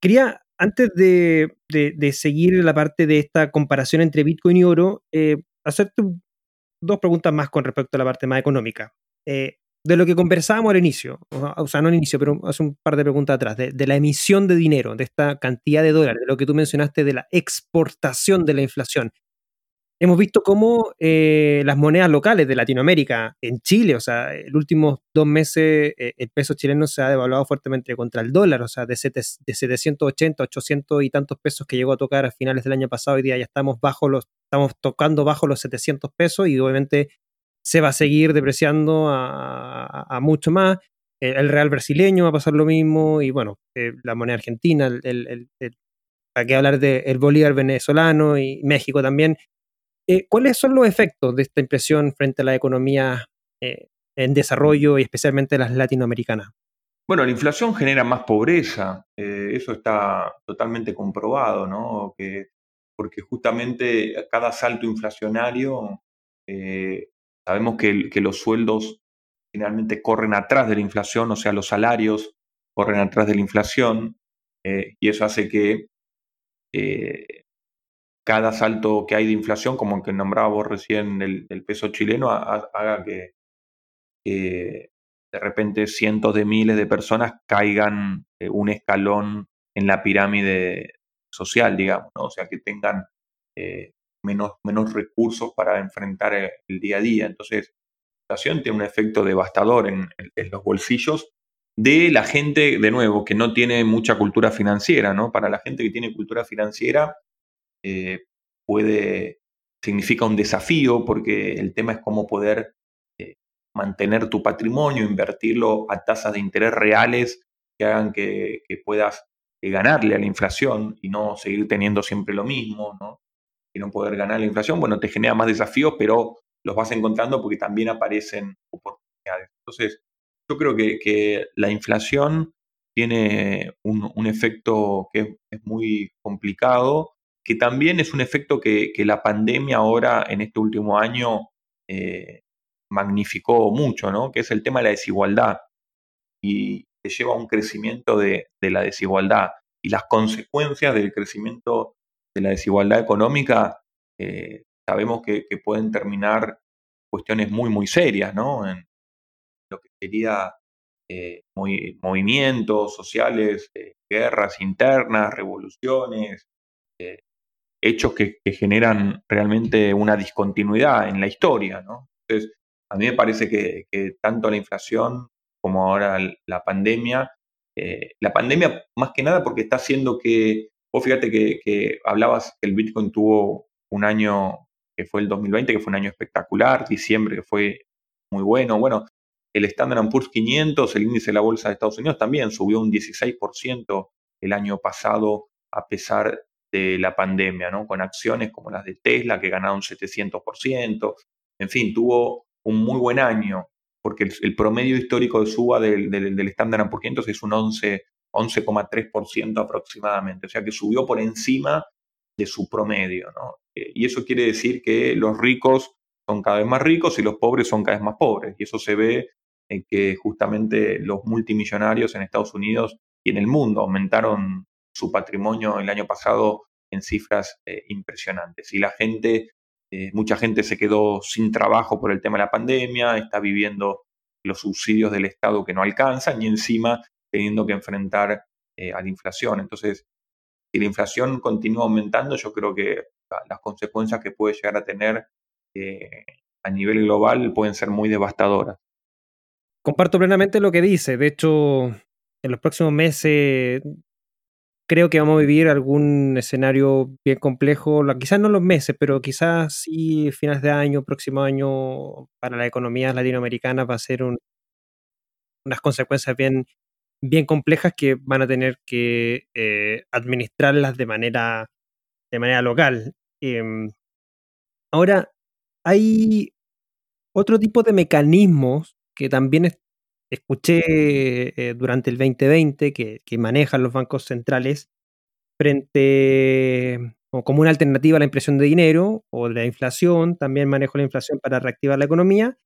quería antes de, seguir la parte de esta comparación entre Bitcoin y oro, eh, hacerte dos preguntas más con respecto a la parte más económica. Eh, de lo que conversábamos al inicio, o sea, no al inicio, pero hace un par de preguntas atrás, de, la emisión de dinero, de esta cantidad de dólares, de lo que tú mencionaste de la exportación de la inflación hemos visto cómo eh, las monedas locales de Latinoamérica, en Chile, o sea, en los últimos dos meses eh, el peso chileno se ha devaluado fuertemente contra el dólar, o sea, de, de 780, 800 y tantos pesos que llegó a tocar a finales del año pasado, hoy día ya estamos bajo los, estamos tocando bajo los 700 pesos y obviamente se va a seguir depreciando a, mucho más. el real brasileño va a pasar lo mismo y bueno, la moneda argentina, el, para qué hablar del bolívar venezolano y México también. ¿Cuáles son los efectos de esta impresión frente a la economía en desarrollo y especialmente las latinoamericanas? Bueno, la inflación genera más pobreza, eh, eso está totalmente comprobado, ¿no? Que, porque justamente cada salto inflacionario, eh, sabemos que, los sueldos generalmente corren atrás de la inflación, o sea, los salarios corren atrás de la inflación, eh, y eso hace que cada salto que hay de inflación, como el que nombraba vos recién el, peso chileno, haga que de repente cientos de miles de personas caigan eh, un escalón en la pirámide social, digamos, o sea, que tengan eh, menos, menos recursos para enfrentar el, día a día. Entonces, la inflación tiene un efecto devastador en, los bolsillos de la gente, de nuevo, que no tiene mucha cultura financiera, ¿no? Para la gente que tiene cultura financiera, puede, significa un desafío porque el tema es cómo poder mantener tu patrimonio, invertirlo a tasas de interés reales que hagan que, puedas eh, ganarle a la inflación y no seguir teniendo siempre lo mismo, ¿no? Y no poder ganar la inflación, bueno, te genera más desafíos, pero los vas encontrando porque también aparecen oportunidades. Entonces, yo creo que, la inflación tiene un, efecto que es, muy complicado, que también es un efecto que, la pandemia ahora, en este último año, eh, magnificó mucho, ¿no? que es el tema de la desigualdad y te lleva a un crecimiento de, la desigualdad y las consecuencias del crecimiento de la desigualdad económica eh, sabemos que, pueden terminar cuestiones muy, muy serias, ¿no? En lo que sería eh, movimientos sociales, guerras internas, revoluciones, hechos que, generan realmente una discontinuidad en la historia, ¿no? Entonces, a mí me parece que, tanto la inflación como ahora la pandemia, eh, la pandemia más que nada porque está haciendo que, vos fíjate que, hablabas que el Bitcoin tuvo un año que fue el 2020, que fue un año espectacular, diciembre que fue muy bueno, bueno, el Standard Poor's 500, el índice de la bolsa de Estados Unidos también subió un 16% el año pasado a pesar de la pandemia, ¿no? Con acciones como las de Tesla que ganaron 700%, en fin, tuvo un muy buen año, porque el, promedio histórico de suba del, del, Standard Poor's 500 es un 11, 11,3% aproximadamente, o sea que subió por encima de su promedio. Eh, y eso quiere decir que los ricos son cada vez más ricos y los pobres son cada vez más pobres. Y eso se ve en que justamente los multimillonarios en Estados Unidos y en el mundo aumentaron su patrimonio el año pasado en cifras eh, impresionantes. Y la gente eh, mucha gente se quedó sin trabajo por el tema de la pandemia, está viviendo los subsidios del Estado que no alcanzan y encima teniendo que enfrentar eh, a la inflación. Entonces, si la inflación continúa aumentando, yo creo que las consecuencias que puede llegar a tener a nivel global pueden ser muy devastadoras. Comparto plenamente lo que dice. De hecho, en los próximos meses creo que vamos a vivir algún escenario bien complejo, quizás no los meses, pero quizás sí finales de año, próximo año, para la economía latinoamericana va a ser unas consecuencias bien, bien complejas que van a tener que eh, administrarlas de manera, de manera local. Em, ahora, hay otro tipo de mecanismos que también escuché eh, durante el 2020 que, manejan los bancos centrales frente o como una alternativa a la impresión de dinero o la inflación, también manejo la inflación para reactivar la economía,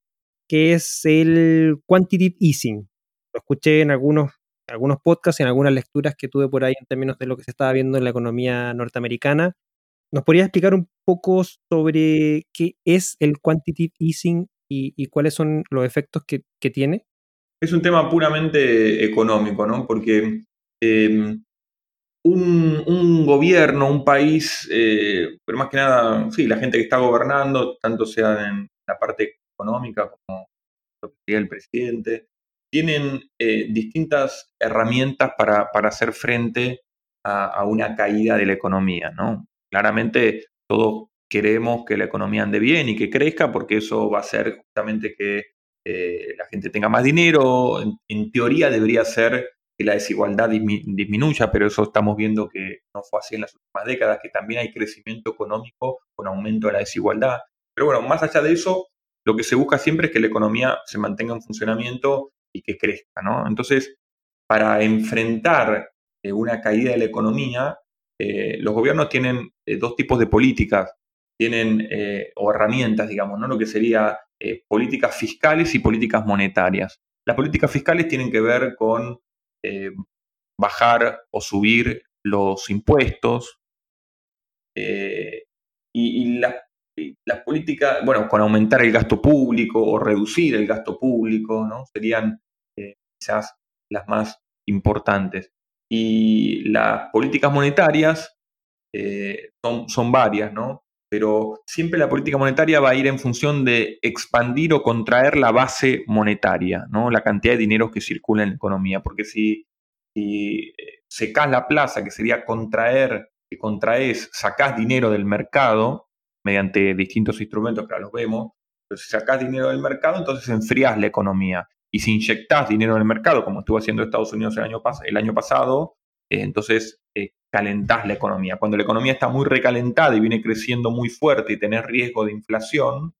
que es el quantitative easing. Lo escuché en algunos, algunos podcasts, en algunas lecturas que tuve por ahí en términos de lo que se estaba viendo en la economía norteamericana. ¿Nos podría explicar un poco sobre qué es el quantitative easing y, cuáles son los efectos que, que tiene? Es un tema puramente económico, ¿no? Porque em, un, gobierno, un país, eh, pero más que nada, sí, la gente que está gobernando, tanto sea en la parte económica como lo que sería el presidente, tienen eh, distintas herramientas para, hacer frente a, una caída de la economía, ¿no? Claramente todos queremos que la economía ande bien y que crezca porque eso va a hacer justamente que eh, la gente tenga más dinero. En, teoría debería ser que la desigualdad disminuya, pero eso estamos viendo que no fue así en las últimas décadas, que también hay crecimiento económico con aumento de la desigualdad. Pero bueno, más allá de eso, lo que se busca siempre es que la economía se mantenga en funcionamiento y que crezca, ¿no? Entonces, para enfrentar eh, una caída de la economía, eh, los gobiernos tienen dos tipos de políticas, tienen, o herramientas, digamos, ¿no? Lo que sería eh, políticas fiscales y políticas monetarias. Las políticas fiscales tienen que ver con eh, bajar o subir los impuestos eh, y, las políticas, bueno, con aumentar el gasto público o reducir el gasto público, ¿no? Serían quizás las más importantes. Y las políticas monetarias son, son varias, ¿no? Pero siempre la política monetaria va a ir en función de expandir o contraer la base monetaria, ¿no? la cantidad de dinero que circula en la economía, porque si, si eh, secás la plaza, que sería contraer, que contraes, sacás dinero del mercado mediante distintos instrumentos que ahora los vemos, pero si sacás dinero del mercado, entonces enfrías la economía. Y si inyectás dinero en el mercado, como estuvo haciendo Estados Unidos el año, pasado, eh, entonces eh, calentás la economía. Cuando la economía está muy recalentada y viene creciendo muy fuerte y tenés riesgo de inflación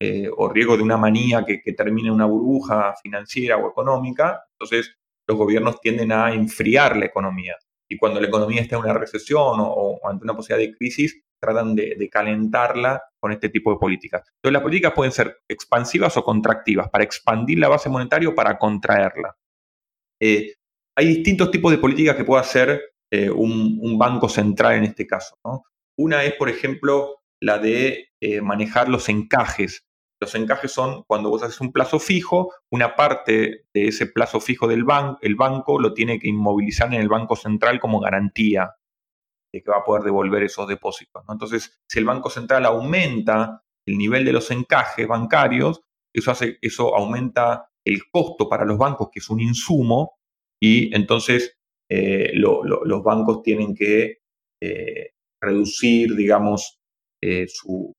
eh, o riesgo de una manía que, termine en una burbuja financiera o económica, entonces los gobiernos tienden a enfriar la economía. Y cuando la economía está en una recesión o, ante una posibilidad de crisis, tratan de, calentarla con este tipo de políticas. Entonces las políticas pueden ser expansivas o contractivas, para expandir la base monetaria o para contraerla. Eh, hay distintos tipos de políticas que puede hacer eh, un, banco central en este caso. Una es, por ejemplo, la de eh, manejar los encajes. Los encajes son cuando vos haces un plazo fijo, una parte de ese plazo fijo del banco, el banco lo tiene que inmovilizar en el Banco Central como garantía de que va a poder devolver esos depósitos. Entonces, si el Banco Central aumenta el nivel de los encajes bancarios, eso, hace, eso aumenta el costo para los bancos, que es un insumo, y entonces eh, los bancos tienen que eh, reducir, digamos, eh, su,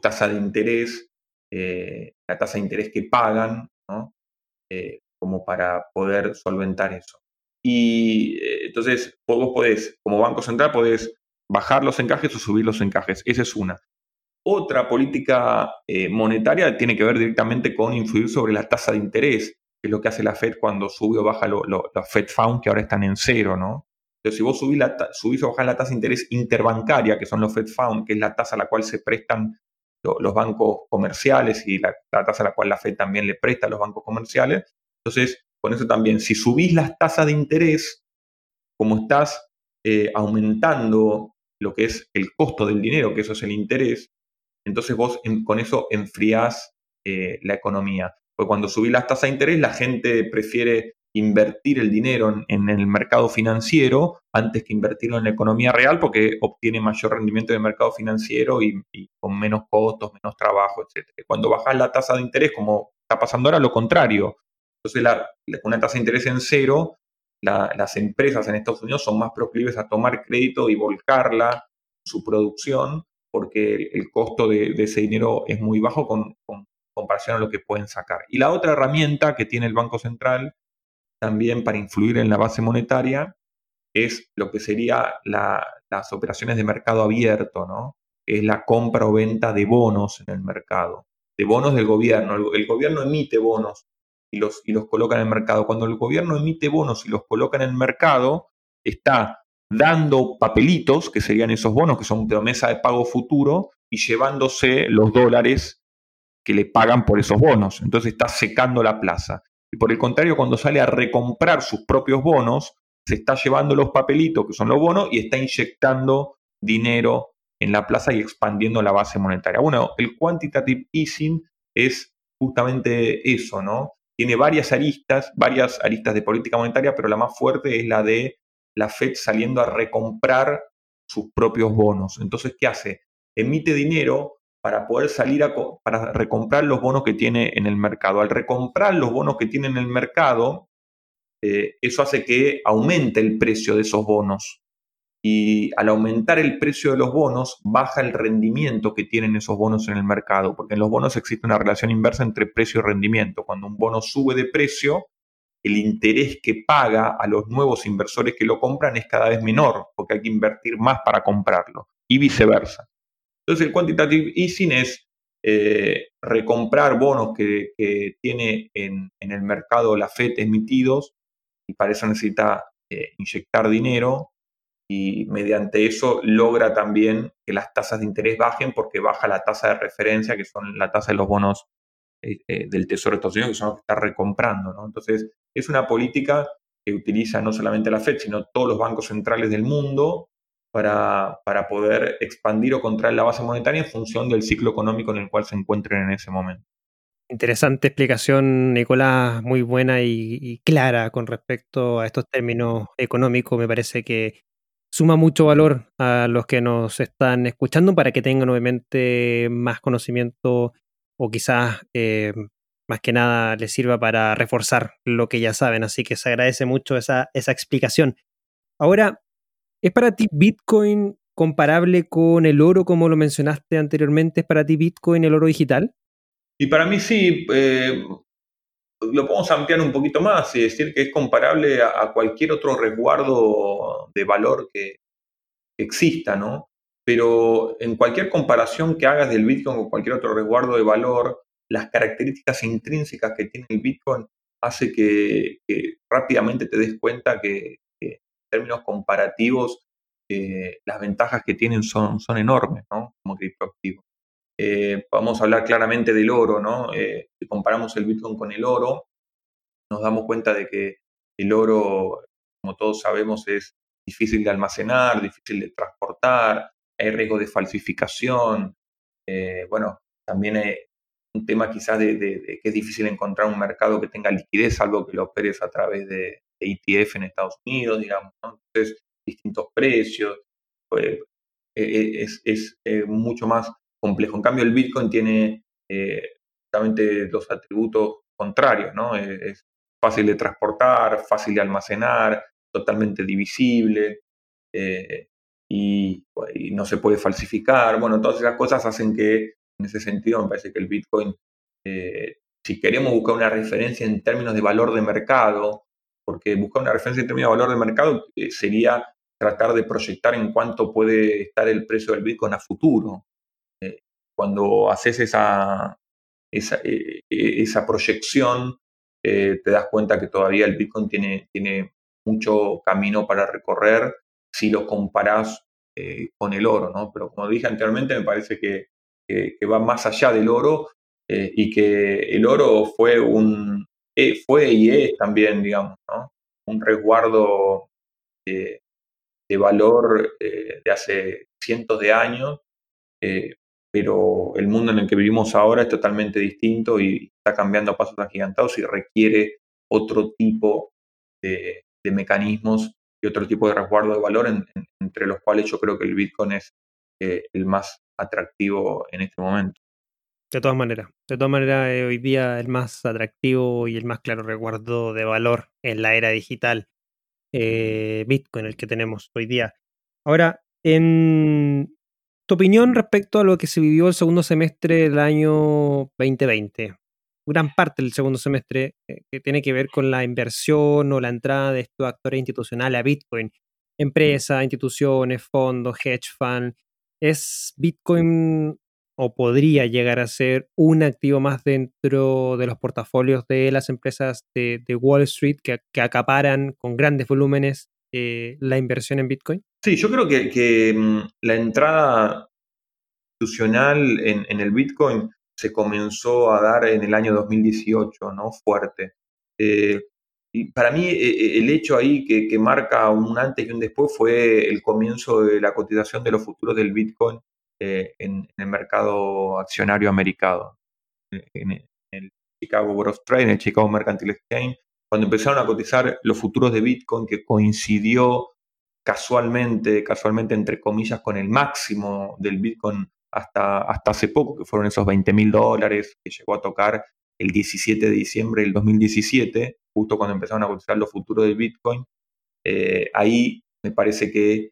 tasa de interés, la tasa de interés que pagan, como para poder solventar eso. Y entonces vos podés, como Banco Central, podés bajar los encajes o subir los encajes. Esa es una. Otra política monetaria tiene que ver directamente con influir sobre la tasa de interés que es lo que hace la Fed cuando sube o baja los Fed Fund, que ahora están en cero, ¿no? Entonces, si vos subís, la, subís o bajás la tasa de interés interbancaria, que son los Fed Fund, que es la tasa a la cual se prestan los bancos comerciales y la, tasa a la cual la Fed también le presta a los bancos comerciales, entonces, con eso también, si subís las tasas de interés, como estás eh, aumentando lo que es el costo del dinero, que eso es el interés, entonces vos con eso enfriás eh, la economía. Porque cuando subís las tasas de interés, la gente prefiere invertir el dinero en, el mercado financiero antes que invertirlo en la economía real porque obtiene mayor rendimiento del mercado financiero y, con menos costos, menos trabajo, etc. Cuando bajas la tasa de interés, como está pasando ahora, lo contrario. Entonces, la, una tasa de interés en cero, las empresas en Estados Unidos son más proclives a tomar crédito y volcarla su producción porque el, costo de, ese dinero es muy bajo con comparación a lo que pueden sacar. Y la otra herramienta que tiene el Banco Central también para influir en la base monetaria es lo que sería las operaciones de mercado abierto, ¿no? es la compra o venta de bonos en el mercado, de bonos del gobierno. El, gobierno emite bonos y los, y los coloca en el mercado. Cuando el gobierno emite bonos y los coloca en el mercado, está dando papelitos, que serían esos bonos, que son promesa de pago futuro, y llevándose los dólares que le pagan por esos bonos. Entonces está secando la plaza. Y por el contrario, cuando sale a recomprar sus propios bonos, se está llevando los papelitos, que son los bonos, y está inyectando dinero en la plaza y expandiendo la base monetaria. Bueno, el quantitative easing es justamente eso, ¿no? Tiene varias aristas, varias aristas de política monetaria, pero la más fuerte es la de la Fed saliendo a recomprar sus propios bonos. Entonces, ¿qué hace? Emite dinero para poder salir a para recomprar los bonos que tiene en el mercado. Al recomprar los bonos que tiene en el mercado, eh, eso hace que aumente el precio de esos bonos. y al aumentar el precio de los bonos, baja el rendimiento que tienen esos bonos en el mercado, porque en los bonos existe una relación inversa entre precio y rendimiento. Cuando un bono sube de precio, el interés que paga a los nuevos inversores que lo compran es cada vez menor, porque hay que invertir más para comprarlo, y viceversa. Entonces el quantitative easing es eh, recomprar bonos que, tiene en, el mercado la FED emitidos, y para eso necesita eh, inyectar dinero, y mediante eso logra también que las tasas de interés bajen porque baja la tasa de referencia, que son la tasa de los bonos eh, del Tesoro de Estados Unidos, que son los que está recomprando. Entonces, es una política que utiliza no solamente la Fed, sino todos los bancos centrales del mundo para, para poder expandir o contraer la base monetaria en función del ciclo económico en el cual se encuentren en ese momento. Interesante explicación, Nicolás, muy buena y, clara con respecto a estos términos económicos. Me parece que suma mucho valor a los que nos están escuchando para que tengan obviamente más conocimiento o quizás eh, más que nada les sirva para reforzar lo que ya saben. Así que se agradece mucho esa, esa explicación. Ahora, ¿es para ti Bitcoin comparable con el oro como lo mencionaste anteriormente? ¿Es para ti Bitcoin el oro digital? Y para mí sí, eh, lo podemos ampliar un poquito más y decir que es comparable a, cualquier otro resguardo de valor que exista, ¿no? Pero en cualquier comparación que hagas del Bitcoin o cualquier otro resguardo de valor, las características intrínsecas que tiene el Bitcoin hace que, rápidamente te des cuenta que, términos comparativos eh, las ventajas que tienen son, son enormes, ¿no? Como criptoactivo. Eh, vamos a hablar claramente del oro, ¿no? Eh, si comparamos el Bitcoin con el oro, nos damos cuenta de que el oro, como todos sabemos, es difícil de almacenar, difícil de transportar, hay riesgo de falsificación. Bueno, también hay un tema quizás de, que es difícil encontrar un mercado que tenga liquidez, algo que lo operes a través de, ETF en Estados Unidos, digamos. Entonces, distintos precios. Pues, es, es mucho más complejo. En cambio, el Bitcoin tiene eh, justamente los atributos contrarios, ¿no? Es, fácil de transportar, fácil de almacenar, totalmente divisible eh, y, no se puede falsificar. Bueno, todas esas cosas hacen que, en ese sentido, me parece que el Bitcoin, eh, si queremos buscar una referencia en términos de valor de mercado, porque buscar una referencia en términos de valor de mercado sería tratar de proyectar en cuánto puede estar el precio del Bitcoin a futuro cuando haces esa, esa, eh, eh, esa proyección, eh, te das cuenta que todavía el Bitcoin tiene, tiene mucho camino para recorrer si lo comparás con el oro, ¿no? Pero como dije anteriormente, me parece que, va más allá del oro y que el oro fue un fue y es también, digamos, ¿no? un resguardo de valor de hace cientos de años, pero el mundo en el que vivimos ahora es totalmente distinto y está cambiando a pasos agigantados y requiere otro tipo de, mecanismos y otro tipo de resguardo de valor, entre los cuales yo creo que el Bitcoin es eh, el más atractivo en este momento. De todas maneras, de todas maneras, eh, hoy día el más atractivo y el más claro resguardo de valor en la era digital, eh, Bitcoin, el que tenemos hoy día. Ahora, en, tu opinión respecto a lo que se vivió el segundo semestre del año 2020. Gran parte del segundo semestre eh, que tiene que ver con la inversión o la entrada de estos actores institucionales a Bitcoin. Empresas, instituciones, fondos, hedge funds. ¿Es Bitcoin o podría llegar a ser un activo más dentro de los portafolios de las empresas de, Wall Street que, acaparan con grandes volúmenes eh, la inversión en Bitcoin? Sí, yo creo que, mm, la entrada institucional en, el Bitcoin se comenzó a dar en el año 2018, ¿no? Fuerte. Eh, y para mí e, e, el hecho ahí que, marca un antes y un después fue el comienzo de la cotización de los futuros del Bitcoin eh, en, el mercado accionario americano, en, el Chicago Board of Trade, en el Chicago Mercantile Exchange, cuando empezaron a cotizar los futuros de Bitcoin que coincidió casualmente, casualmente entre comillas, con el máximo del Bitcoin hasta, hasta hace poco, que fueron esos 20 mil dólares que llegó a tocar el 17 de diciembre del 2017, justo cuando empezaron a cotizar los futuros del Bitcoin. Eh, ahí me parece que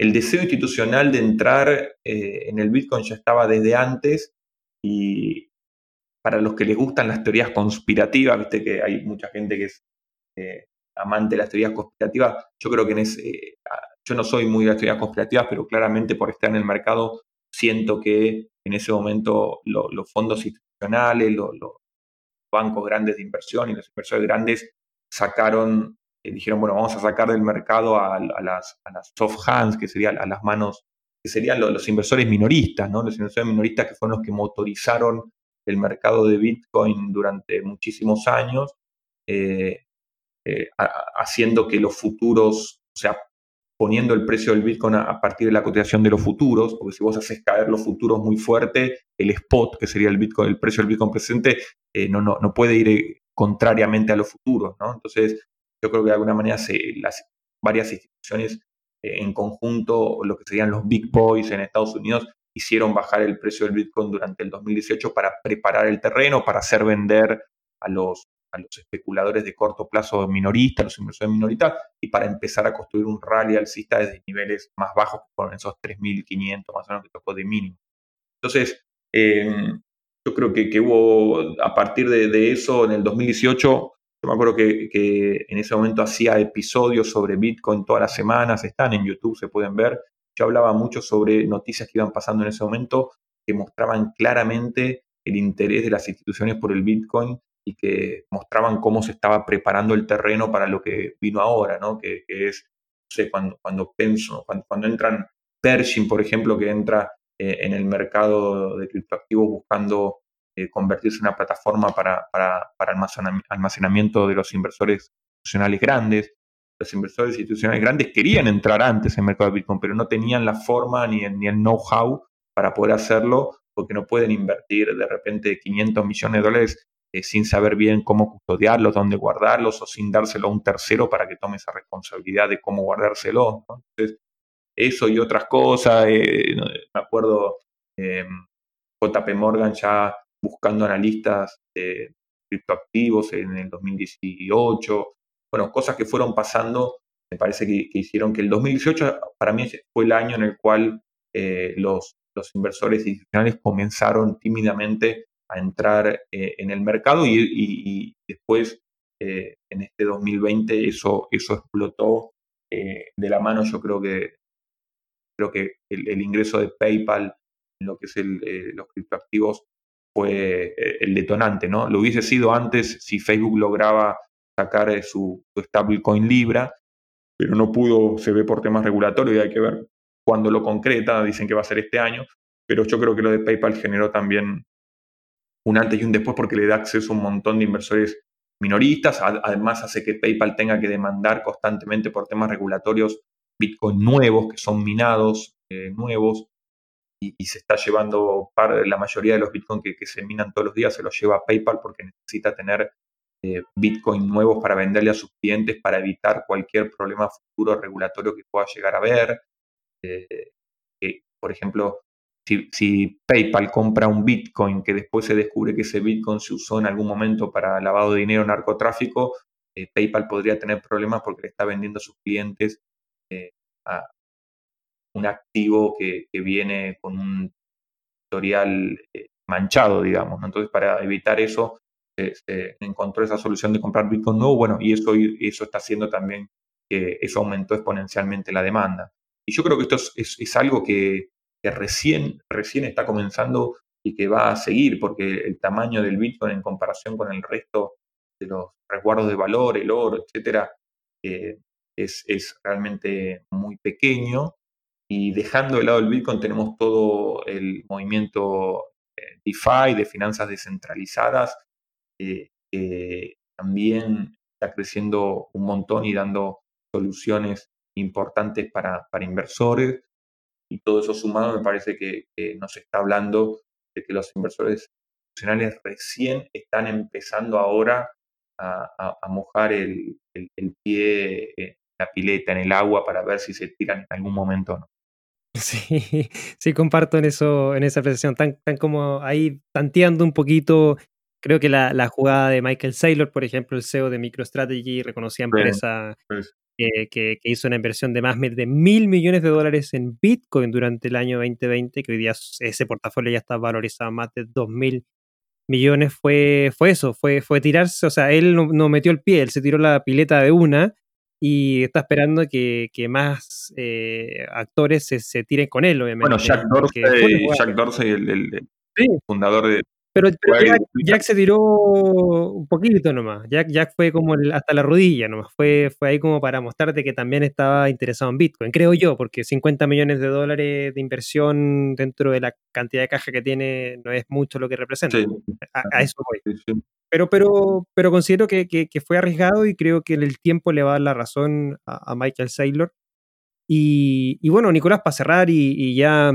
el deseo institucional de entrar en el Bitcoin ya estaba desde antes y para los que les gustan las teorías conspirativas, viste que hay mucha gente que es amante de las teorías conspirativas, yo creo que en ese, yo no soy muy de las teorías conspirativas, pero claramente por estar en el mercado siento que en ese momento los fondos institucionales, los bancos grandes de inversión y los inversores grandes sacaron, eh, dijeron, bueno, vamos a sacar del mercado a, las, soft hands, que serían a las manos, que serían los, inversores minoristas, ¿no? Los inversores minoristas que fueron los que motorizaron el mercado de Bitcoin durante muchísimos años, eh, eh, haciendo que los futuros, o sea, poniendo el precio del Bitcoin a, partir de la cotización de los futuros, porque si vos haces caer los futuros muy fuerte, el spot, que sería el Bitcoin, el precio del Bitcoin presente, no, no, no, puede ir contrariamente a los futuros, ¿no? Entonces, yo creo que de alguna manera se, las varias instituciones eh, en conjunto, lo que serían los big boys en Estados Unidos, hicieron bajar el precio del Bitcoin durante el 2018 para preparar el terreno, para hacer vender a los a los especuladores de corto plazo minoristas, los inversores minoristas, y para empezar a construir un rally alcista desde niveles más bajos, con esos 3.500 más o menos que tocó de mínimo. Entonces, em, yo creo que, que, hubo, a partir de, eso, en el 2018, yo me acuerdo que, que, en ese momento hacía episodios sobre Bitcoin todas las semanas, están en YouTube, se pueden ver. Yo hablaba mucho sobre noticias que iban pasando en ese momento que mostraban claramente el interés de las instituciones por el Bitcoin y que mostraban cómo se estaba preparando el terreno para lo que vino ahora, ¿no? Que, es, no sé, cuando, cuando pienso, cuando, entran Pershing, por ejemplo, que entra eh, en el mercado de criptoactivos buscando eh, convertirse en una plataforma para, para, para almacenamiento de los inversores institucionales grandes. Los inversores institucionales grandes querían entrar antes en el mercado de Bitcoin, pero no tenían la forma ni el, ni el know-how para poder hacerlo, porque no pueden invertir de repente 500 millones de dólares eh, sin saber bien cómo custodiarlos, dónde guardarlos o sin dárselo a un tercero para que tome esa responsabilidad de cómo guardárselo. Entonces, eso y otras cosas, eh, me acuerdo JP Morgan ya buscando analistas de criptoactivos en el 2018, bueno, cosas que fueron pasando, me parece que, hicieron que el 2018 para mí fue el año en el cual los, los inversores institucionales comenzaron tímidamente a entrar eh, en el mercado y, después eh, en este 2020 eso, eso explotó eh, de la mano. Yo creo que, creo que el, ingreso de PayPal en lo que es los criptoactivos fue el detonante, ¿no? Lo hubiese sido antes si Facebook lograba sacar su, su stablecoin Libra, pero no pudo, se ve por temas regulatorios y hay que ver cuándo lo concreta, dicen que va a ser este año, pero yo creo que lo de PayPal generó también un antes y un después porque le da acceso a un montón de inversores minoristas. Además hace que PayPal tenga que demandar constantemente por temas regulatorios Bitcoin nuevos, que son minados eh, nuevos, y, se está llevando la mayoría de los Bitcoin que, se minan todos los días se los lleva PayPal porque necesita tener eh, Bitcoin nuevos para venderle a sus clientes para evitar cualquier problema futuro regulatorio que pueda llegar a haber. Eh, por ejemplo, si, PayPal compra un Bitcoin que después se descubre que ese Bitcoin se usó en algún momento para lavado de dinero, narcotráfico, eh, PayPal podría tener problemas porque le está vendiendo a sus clientes eh, un activo que, viene con un historial eh, manchado, digamos. Entonces, para evitar eso, se encontró esa solución de comprar Bitcoin nuevo, bueno, y eso, eso está haciendo también que eso aumentó exponencialmente la demanda. Y yo creo que esto es algo que, que recién, recién está comenzando y que va a seguir, porque el tamaño del Bitcoin en comparación con el resto de los resguardos de valor, el oro, etcétera, eh, es, es, realmente muy pequeño. Y dejando de lado el Bitcoin, tenemos todo el movimiento eh, DeFi, de finanzas descentralizadas, eh, que también está creciendo un montón y dando soluciones importantes para, para inversores y todo eso sumado me parece que, nos está hablando de que los inversores institucionales recién están empezando ahora a, mojar el, pie en la pileta, en el agua, para ver si se tiran en algún momento o no. Sí, sí, comparto en eso, en esa apreciación, tan, tan como ahí tanteando un poquito. Creo que la, jugada de Michael Saylor, por ejemplo, el CEO de MicroStrategy, reconocida empresa que, hizo una inversión de más de mil millones de dólares en Bitcoin durante el año 2020, que hoy día ese portafolio ya está valorizado más de dos mil millones, fue, fue eso, fue, fue tirarse, o sea, él no, metió el pie, él se tiró la pileta de una y está esperando que, más eh, actores se, tiren con él, obviamente. Bueno, Jack Dorsey, el, fundador de, pero, Jack, se tiró un poquito nomás. Jack, Jack fue como hasta la rodilla nomás. Fue, fue ahí como para mostrarte que también estaba interesado en Bitcoin, creo yo, porque 50 millones de dólares de inversión dentro de la cantidad de caja que tiene no es mucho lo que representa. A, eso voy. Pero, pero, pero considero que, fue arriesgado y creo que el tiempo le va a dar la razón a, Michael Saylor. Y, bueno, Nicolás, para cerrar y ya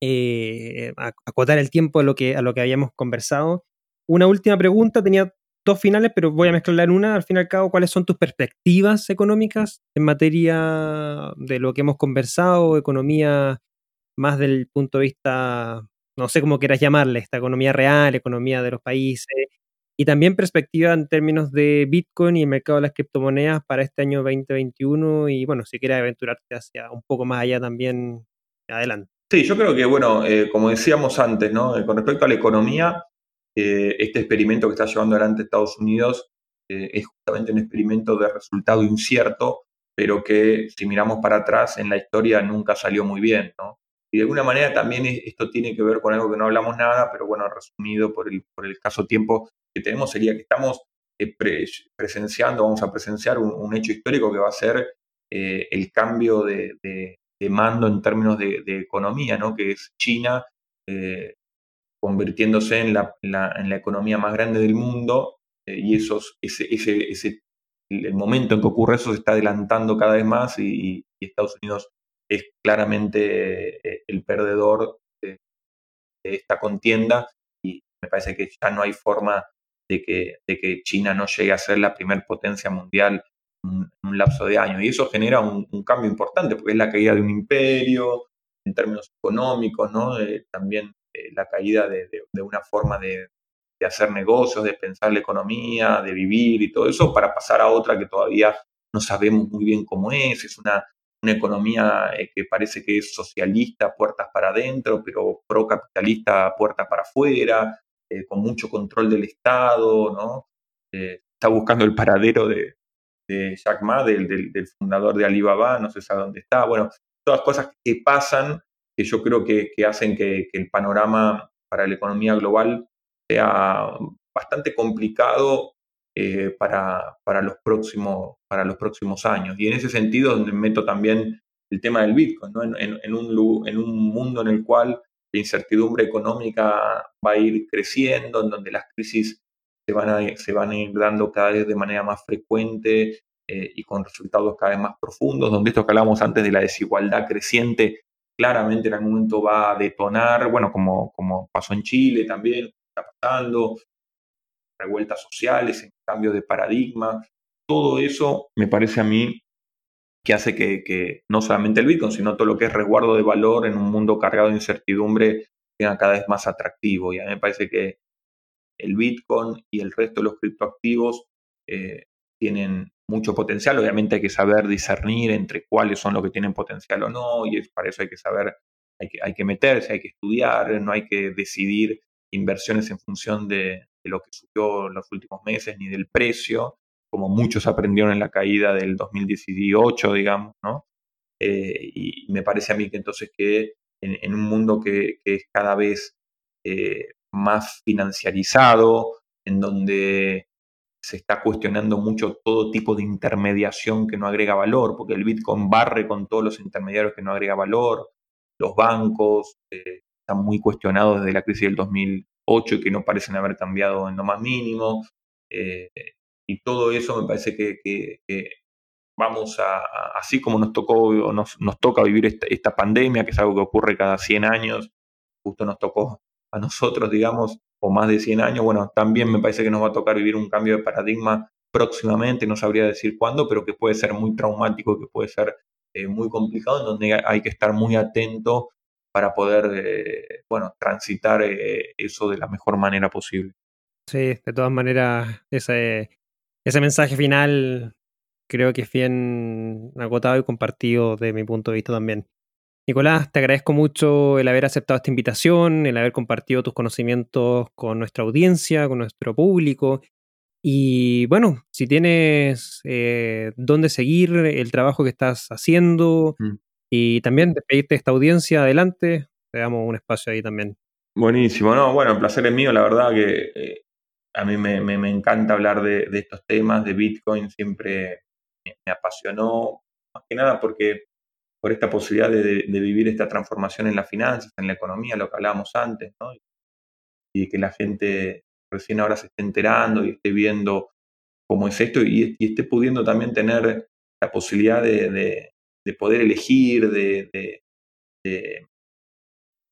eh, acotar el tiempo a lo, que, a lo que habíamos conversado. Una última pregunta, tenía dos finales, pero voy a mezclarla en una. Al fin y al cabo, ¿cuáles son tus perspectivas económicas en materia de lo que hemos conversado? Economía más del punto de vista, no sé cómo quieras llamarle, esta economía real, economía de los países, y también perspectiva en términos de Bitcoin y el mercado de las criptomonedas para este año 2021 y bueno, si quieres aventurarte hacia un poco más allá también, adelante. Sí, yo creo que, bueno, eh, como decíamos antes, ¿no? Eh, con respecto a la economía, eh, este experimento que está llevando adelante Estados Unidos es justamente un experimento de resultado incierto, pero que si miramos para atrás en la historia nunca salió muy bien, ¿no? Y de alguna manera también esto tiene que ver con algo que no hablamos nada, pero bueno, resumido por el, por el caso tiempo que tenemos, sería que estamos presenciando, vamos a presenciar un, hecho histórico que va a ser el cambio de, de mando en términos de, economía, ¿no? que es China eh, convirtiéndose en la, la, economía más grande del mundo eh, y esos, ese, ese, el momento en que ocurre eso se está adelantando cada vez más y, Estados Unidos es claramente eh, el perdedor de, esta contienda y me parece que ya no hay forma de que, de que China no llegue a ser la primer potencia mundial un, lapso de años. Y eso genera un, cambio importante, porque es la caída de un imperio, en términos económicos, ¿no? Eh, también eh, la caída de, una forma de, hacer negocios, de pensar la economía, de vivir y todo eso, para pasar a otra que todavía no sabemos muy bien cómo es. Es una, una economía eh, que parece que es socialista, puertas para adentro, pero procapitalista, puertas para afuera, con mucho control del Estado, ¿no? está buscando el paradero de, de Jack Ma, del, fundador de Alibaba, no se sabe dónde está. Bueno, todas cosas que pasan que yo creo que, hacen que, el panorama para la economía global sea bastante complicado eh, para, los próximos, años. Y en ese sentido, donde meto también el tema del Bitcoin, ¿no? en, un, en un mundo en el cual la incertidumbre económica va a ir creciendo, en donde las crisis se van a, se van ir dando cada vez de manera más frecuente eh, y con resultados cada vez más profundos, donde esto que hablábamos antes de la desigualdad creciente, claramente en algún momento va a detonar, bueno, como, como pasó en Chile también, está pasando, revueltas sociales, cambio de paradigma, todo eso me parece a mí que hace que, que, no solamente el Bitcoin, sino todo lo que es resguardo de valor en un mundo cargado de incertidumbre sea cada vez más atractivo. Y a mí me parece que el Bitcoin y el resto de los criptoactivos eh, tienen mucho potencial. Obviamente hay que saber discernir entre cuáles son los que tienen potencial o no, y para eso hay que saber, hay que, hay que meterse, hay que estudiar, no hay que decidir inversiones en función de, lo que subió en los últimos meses ni del precio, como muchos aprendieron en la caída del 2018, digamos, ¿no? Eh, y me parece a mí que entonces que en, un mundo que, es cada vez eh, más financiarizado, en donde se está cuestionando mucho todo tipo de intermediación que no agrega valor, porque el Bitcoin barre con todos los intermediarios que no agrega valor, los bancos eh, están muy cuestionados desde la crisis del 2008 y que no parecen haber cambiado en lo más mínimo, eh, y todo eso me parece que, vamos a, así como nos tocó nos, nos toca vivir esta, esta pandemia, que es algo que ocurre cada 100 años, justo nos tocó a nosotros, digamos, o más de 100 años, bueno, también me parece que nos va a tocar vivir un cambio de paradigma próximamente, no sabría decir cuándo, pero que puede ser muy traumático, que puede ser eh, muy complicado, en donde hay que estar muy atento para poder, eh, bueno, transitar eh, eso de la mejor manera posible. Sí, de todas maneras, ese, ese mensaje final creo que es bien agotado y compartido de mi punto de vista también. Nicolás, te agradezco mucho el haber aceptado esta invitación, el haber compartido tus conocimientos con nuestra audiencia, con nuestro público. Y bueno, si tienes eh, dónde seguir el trabajo que estás haciendo mm. y también despedirte de esta audiencia, adelante, te damos un espacio ahí también. Buenísimo, no, bueno, el placer es mío, la verdad que eh, a mí me, encanta hablar de, estos temas, de Bitcoin, siempre me, apasionó, más que nada porque por esta posibilidad de, vivir esta transformación en las finanzas, en la economía, lo que hablábamos antes, y que la gente recién ahora se esté enterando y esté viendo cómo es esto y, esté pudiendo también tener la posibilidad de, poder elegir, de, de,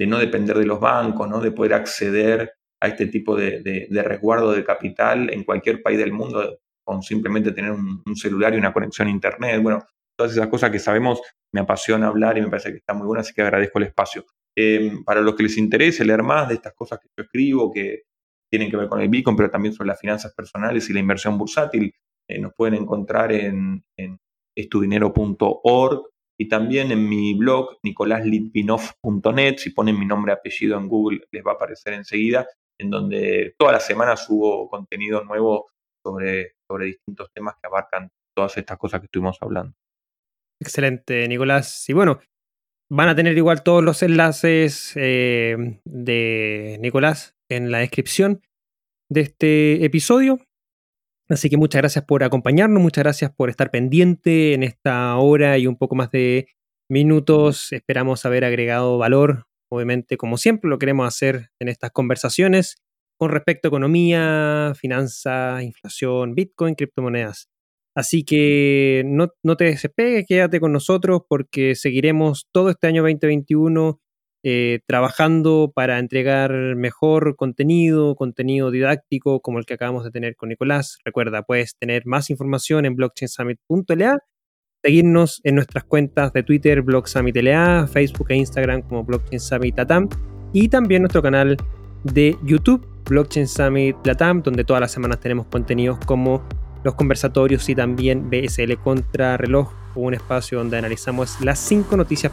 no depender de los bancos, ¿no? de poder acceder a este tipo de, resguardo de capital en cualquier país del mundo con simplemente tener un, un, celular y una conexión a Internet. Bueno, todas esas cosas que sabemos me apasiona hablar y me parece que está muy buena, así que agradezco el espacio. Em, para los que les interese leer más de estas cosas que yo escribo, que tienen que ver con el Bitcoin, pero también sobre las finanzas personales y la inversión bursátil, eh, nos pueden encontrar en, en estudinero.org y también en mi blog nicolaslitvinov.net. Si ponen mi nombre y apellido en Google les va a aparecer enseguida, en donde todas las semanas subo contenido nuevo sobre, sobre distintos temas que abarcan todas estas cosas que estuvimos hablando. Excelente, Nicolás. Y bueno, van a tener igual todos los enlaces eh, de Nicolás en la descripción de este episodio. Así que muchas gracias por acompañarnos, muchas gracias por estar pendiente en esta hora y un poco más de minutos. Esperamos haber agregado valor, obviamente, como siempre lo queremos hacer en estas conversaciones con respecto a economía, finanzas, inflación, Bitcoin, criptomonedas. Así que no, te desespegues, quédate con nosotros porque seguiremos todo este año 2021 eh, trabajando para entregar mejor contenido, contenido didáctico como el que acabamos de tener con Nicolás. Recuerda, puedes tener más información en blockchainsummit.la, seguirnos en nuestras cuentas de Twitter, BlockSummitLA, Facebook e Instagram como Blockchain Summit Latam y también nuestro canal de YouTube, Blockchain Summit Latam, donde todas las semanas tenemos contenidos como los conversatorios y también BSL Contra Reloj, un espacio donde analizamos las cinco noticias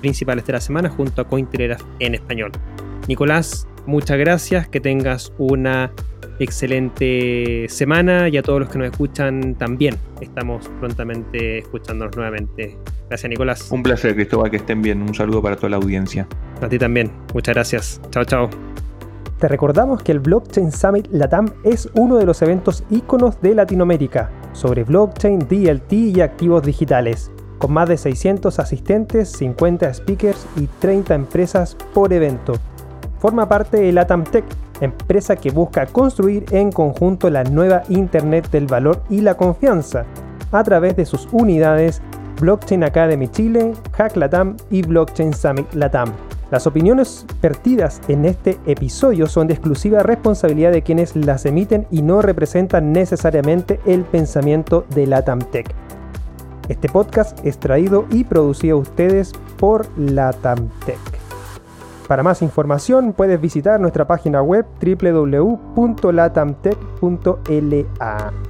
principales de la semana junto a Cointelegraph en español. Nicolás, muchas gracias, que tengas una excelente semana y a todos los que nos escuchan también. Estamos prontamente escuchándonos nuevamente. Gracias, Nicolás. Un placer, Cristóbal, que estén bien. Un saludo para toda la audiencia. A ti también. Muchas gracias. Chao, chao. Te recordamos que el Blockchain Summit Latam es uno de los eventos íconos de Latinoamérica sobre blockchain, DLT y activos digitales, con más de 600 asistentes, 50 speakers y 30 empresas por evento. Forma parte de Latam Tech, empresa que busca construir en conjunto la nueva Internet del valor y la confianza, a través de sus unidades Blockchain Academy Chile, Hack Latam y Blockchain Summit Latam. Las opiniones vertidas en este episodio son de exclusiva responsabilidad de quienes las emiten y no representan necesariamente el pensamiento de LatamTech. Este podcast es traído y producido a ustedes por LatamTech. Para más información puedes visitar nuestra página web www.latamtech.la.